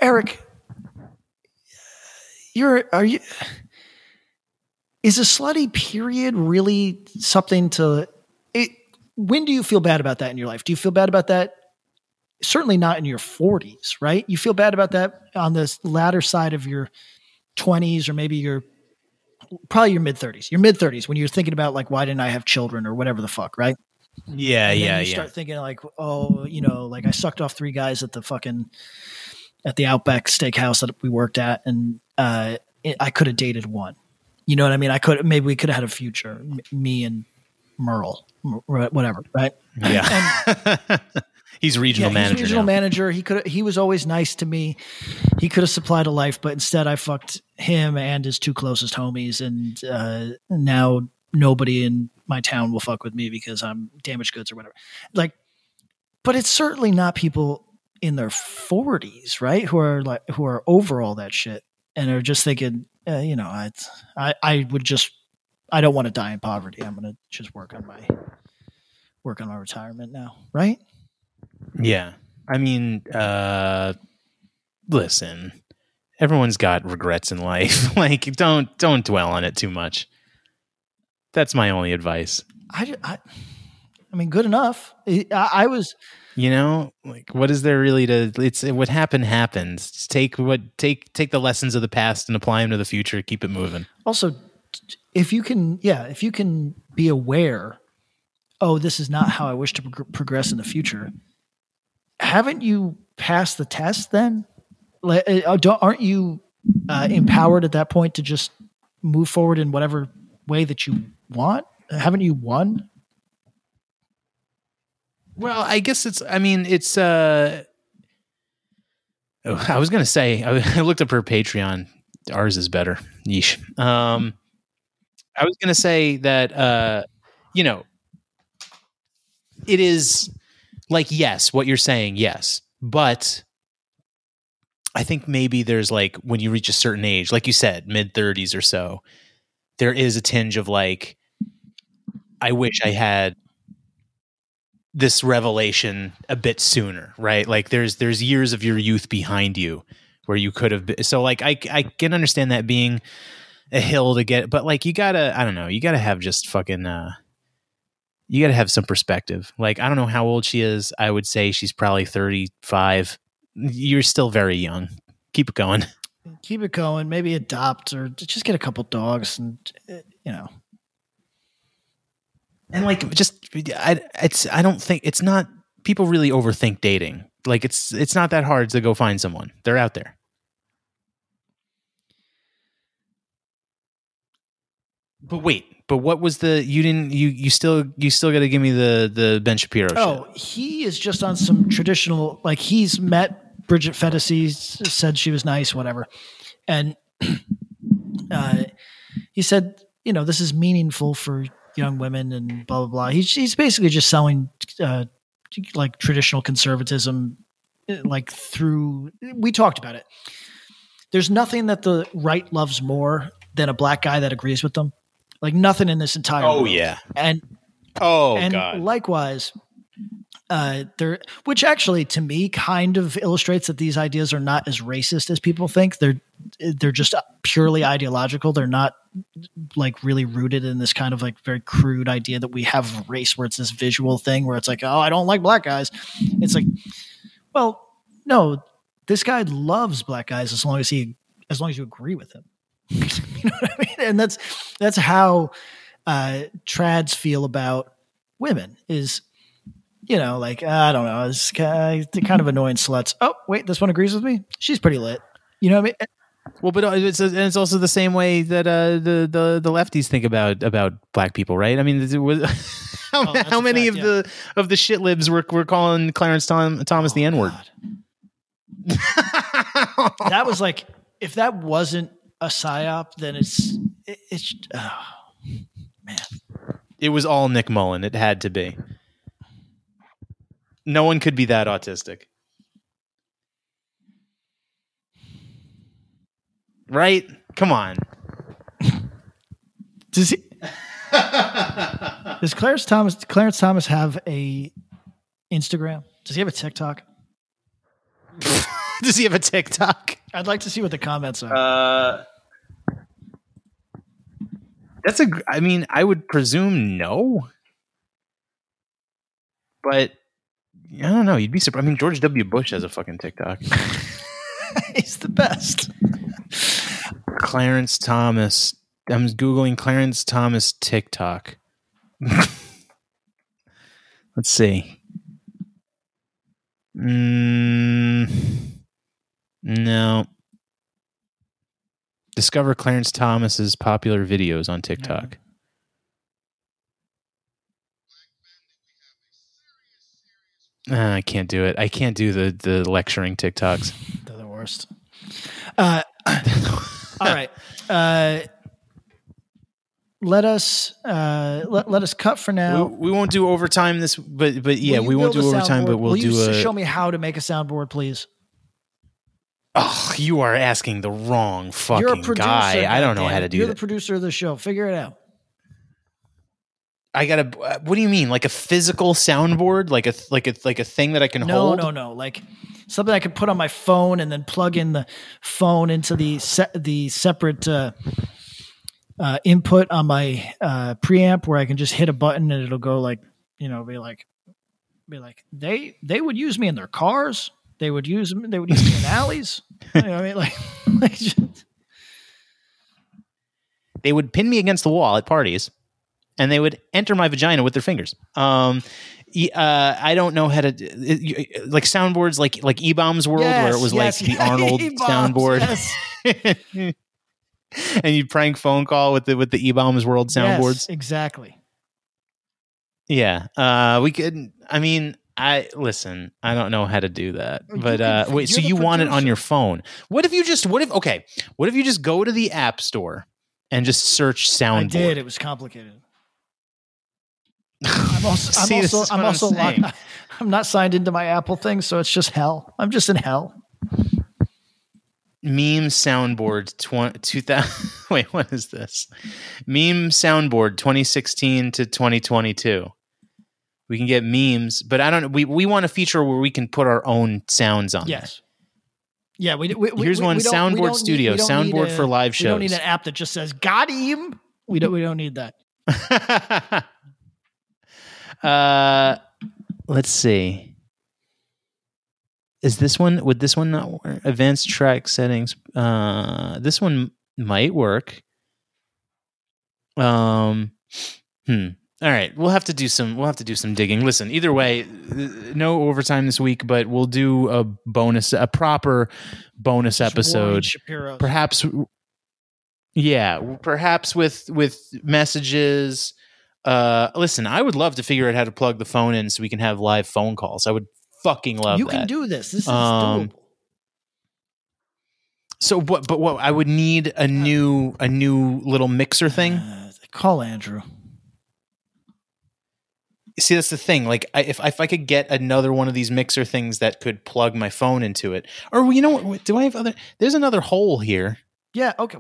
Eric, you're are you? Is a slutty period really something to? It, when do you feel bad about that in your life? Do you feel bad about that? Certainly not in your 40s, right? You feel bad about that on the latter side of your 20s or maybe your probably your mid 30s. Your mid 30s when you're thinking about like why didn't I have children or whatever the fuck, right? yeah And yeah you yeah start thinking like, oh, you know, like I sucked off three guys at the fucking at the Outback Steakhouse that we worked at, and uh, it, I could have dated one. You know what I mean? I could maybe we could have had a future, m- me and Merle, whatever, right? yeah He's regional yeah, manager. He's regional now. manager. He could. He was always nice to me. He could have supplied a life, but instead I fucked him and his two closest homies, and uh, now nobody in my town will fuck with me because I'm damaged goods or whatever. Like, but it's certainly not people in their 40s, right? Who are like who are over all that shit and are just thinking, uh, you know, I, I I would just I don't want to die in poverty. I'm gonna just work on my work on my retirement now, right? Yeah. I mean, uh listen. Everyone's got regrets in life. like don't don't dwell on it too much. That's my only advice. I, I, I mean, good enough. I, I was, You know, like what is there really to it's what happened happens. Take what take take the lessons of the past and apply them to the future, keep it moving. also, if you can, yeah, if you can be aware, oh, this is not how I wish to prog- progress in the future. Haven't you passed the test then? Like, uh, don't, aren't you uh, empowered at that point to just move forward in whatever way that you want? Haven't you won? Well, I guess it's. I mean, it's. uh oh, I was gonna say. I, looked up her Patreon. Ours is better. Yeesh. Um, I was gonna say that. uh You know, it is like yes, what you're saying, yes, but I think maybe there's like when you reach a certain age, like you said, mid 30s or so, there is a tinge of like, I wish I had this revelation a bit sooner, right? Like there's there's years of your youth behind you where you could have been. So like I I can understand that being a hill to get, but like you gotta I don't know you gotta have just fucking uh you gotta have some perspective. Like I don't know how old she is. I would say she's probably thirty five. You're still very young. Keep it going. Keep it going. Maybe adopt or just get a couple dogs and, you know, and like just I it's I don't think it's not people really overthink dating. Like it's it's not that hard to go find someone. They're out there. But wait, but what was the you didn't you you still you still got to give me the the Ben Shapiro Oh, he is just on some traditional, like he's met Bridget Phetasy, said she was nice, whatever. And uh, he said, you know, this is meaningful for young women and blah, blah, blah. He's, he's basically just selling uh, like traditional conservatism, uh, like through, we talked about it. There's nothing that the right loves more than a black guy that agrees with them. Like nothing in this entire Oh world. yeah. And Oh and god. likewise uh there which actually to me kind of illustrates that these ideas are not as racist as people think. They're they're just purely ideological. They're not like really rooted in this kind of like very crude idea that we have race where it's this visual thing where it's like oh i don't like black guys. It's like well no this guy loves black guys as long as he as long as you agree with him. You know what i mean? And that's that's how uh trads feel about women is you know like uh, i don't know it's kind of, uh, kind of annoying sluts oh wait this one agrees with me she's pretty lit you know what i mean Well, but uh, it's and it's also the same way that uh, the the the lefties think about about black people, right? I mean, was, how, Oh, how many fact, of the of the shit libs were were calling Clarence Tom, Thomas the Oh, N word? That was like if that wasn't a psyop then it's it, it's oh, man it was all Nick Mullen. It had to be. No one could be that autistic. Right? Come on. does he does clarence thomas clarence thomas have a instagram does he have a tiktok Does he have a TikTok? i'd like to see what the comments are Uh, that's a. I mean, I would presume no, but I don't know. You'd be surprised. I mean, George W. Bush has a fucking TikTok. he's the best Clarence Thomas. I'm googling Clarence Thomas TikTok. Let's see. Mm, no. Discover Clarence Thomas's popular videos on TikTok. Uh, I can't do it. I can't do the the lecturing TikToks. They're the worst. Uh, all right. Uh, let us uh, let, let us cut for now. We, we won't do overtime this, but but yeah, we won't do overtime, but we'll Will do you a. show me how to make a soundboard, please. Oh, you are asking the wrong fucking You're a producer. guy. I don't know how to do You're that. the producer of the show. Figure it out. I gotta. uh, What do you mean? Like a physical soundboard? Like a like a like a thing that I can No, hold? no, no. No. Like something I could put on my phone and then plug in the phone into the se- the separate uh, uh, input on my uh, preamp where I can just hit a button and it'll go like you know be like be like they they would use me in their cars. They would use me. They would use me in alleys. You know what I mean, like, like just- They would pin me against the wall at parties, and they would enter my vagina with their fingers. Um, uh, I don't know how to like soundboards, like like E Bombs World, where it was yes, like the Arnold soundboard, yes. and you'd prank phone call with the with the E Bombs World soundboards. Yes, exactly. Yeah, uh, we could. I mean, I listen. I don't know how to do that, but uh, wait. So you want it on your phone? What if you just? What if? Okay. What if you just go to the app store and just search soundboard? I did. It was complicated. I'm also, I'm also, I'm what I'm also, I'm not signed into my Apple thing, so it's just hell. I'm just in hell. Meme soundboard tw- 2000. Wait, what is this? Meme soundboard 2016 to 2022. We can get memes, but I don't. We we want a feature where we can put our own sounds on. there. Yes. Yeah. We, we, Here's we- one, we Soundboard Studio, need Soundboard a- for live shows. We don't need an app that just says "Got him." We don't. We don't need that. Uh, let's see. Is this one? Would this one not work? Advanced track settings. Uh, this one might work. Um, hmm. All right, we'll have to do some. We'll have to do some digging. Listen, either way, uh, no overtime this week, but we'll do a bonus, a proper bonus episode perhaps yeah perhaps with with messages uh listen i would love to figure out how to plug the phone in so we can have live phone calls i would fucking love that. you that can do this. This is Um, doable. so what but what i would need a new a new little mixer thing Uh, call Andrew. see that's the thing like I, if, if i could get another one of these mixer things that could plug my phone into it or you know what do i have other there's another hole here Yeah. Okay.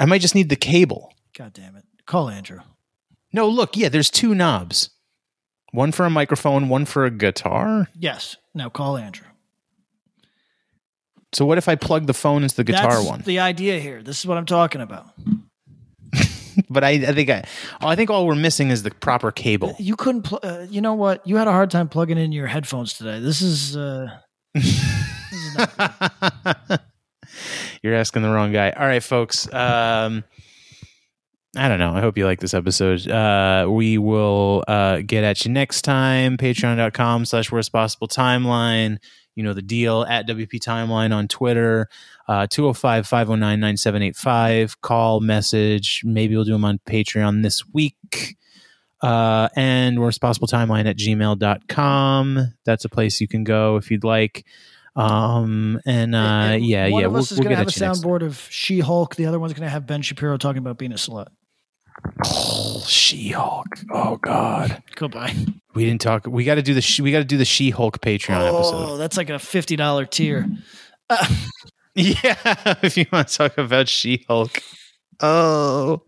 I might just need the cable God damn it. Call Andrew. No, look, yeah, there's two knobs. One for a microphone, one for a guitar. Yes. Now call Andrew. So what if I plug the phone into the guitar That's one? the idea here. This is what I'm talking about. but I, I think I, oh, I think all we're missing is the proper cable. You couldn't. Pl- uh, you know what? You had a hard time plugging in your headphones today. This is. Uh, You're asking the wrong guy. All right, folks. Um, I don't know. I hope you like this episode. Uh, we will uh, get at you next time. Patreon.com slash worst possible timeline. You know the deal at WP Timeline on Twitter. Uh, 205 509 9785. Call, message. Maybe we'll do them on Patreon this week. Uh, and worst possible timeline at gmail.com. That's a place you can go if you'd like. Um, and uh, and yeah, one yeah, of we'll, us is we'll going to get have a at you next soundboard of She Hulk. The other one's going to have Ben Shapiro talking about being a slut. Oh, She-Hulk. Oh God. Goodbye. We didn't talk. We got to do the. She, we got to do the She-Hulk Patreon Oh, episode. Oh, that's like a fifty dollar tier. Uh. Yeah, if you want to talk about She-Hulk. Oh,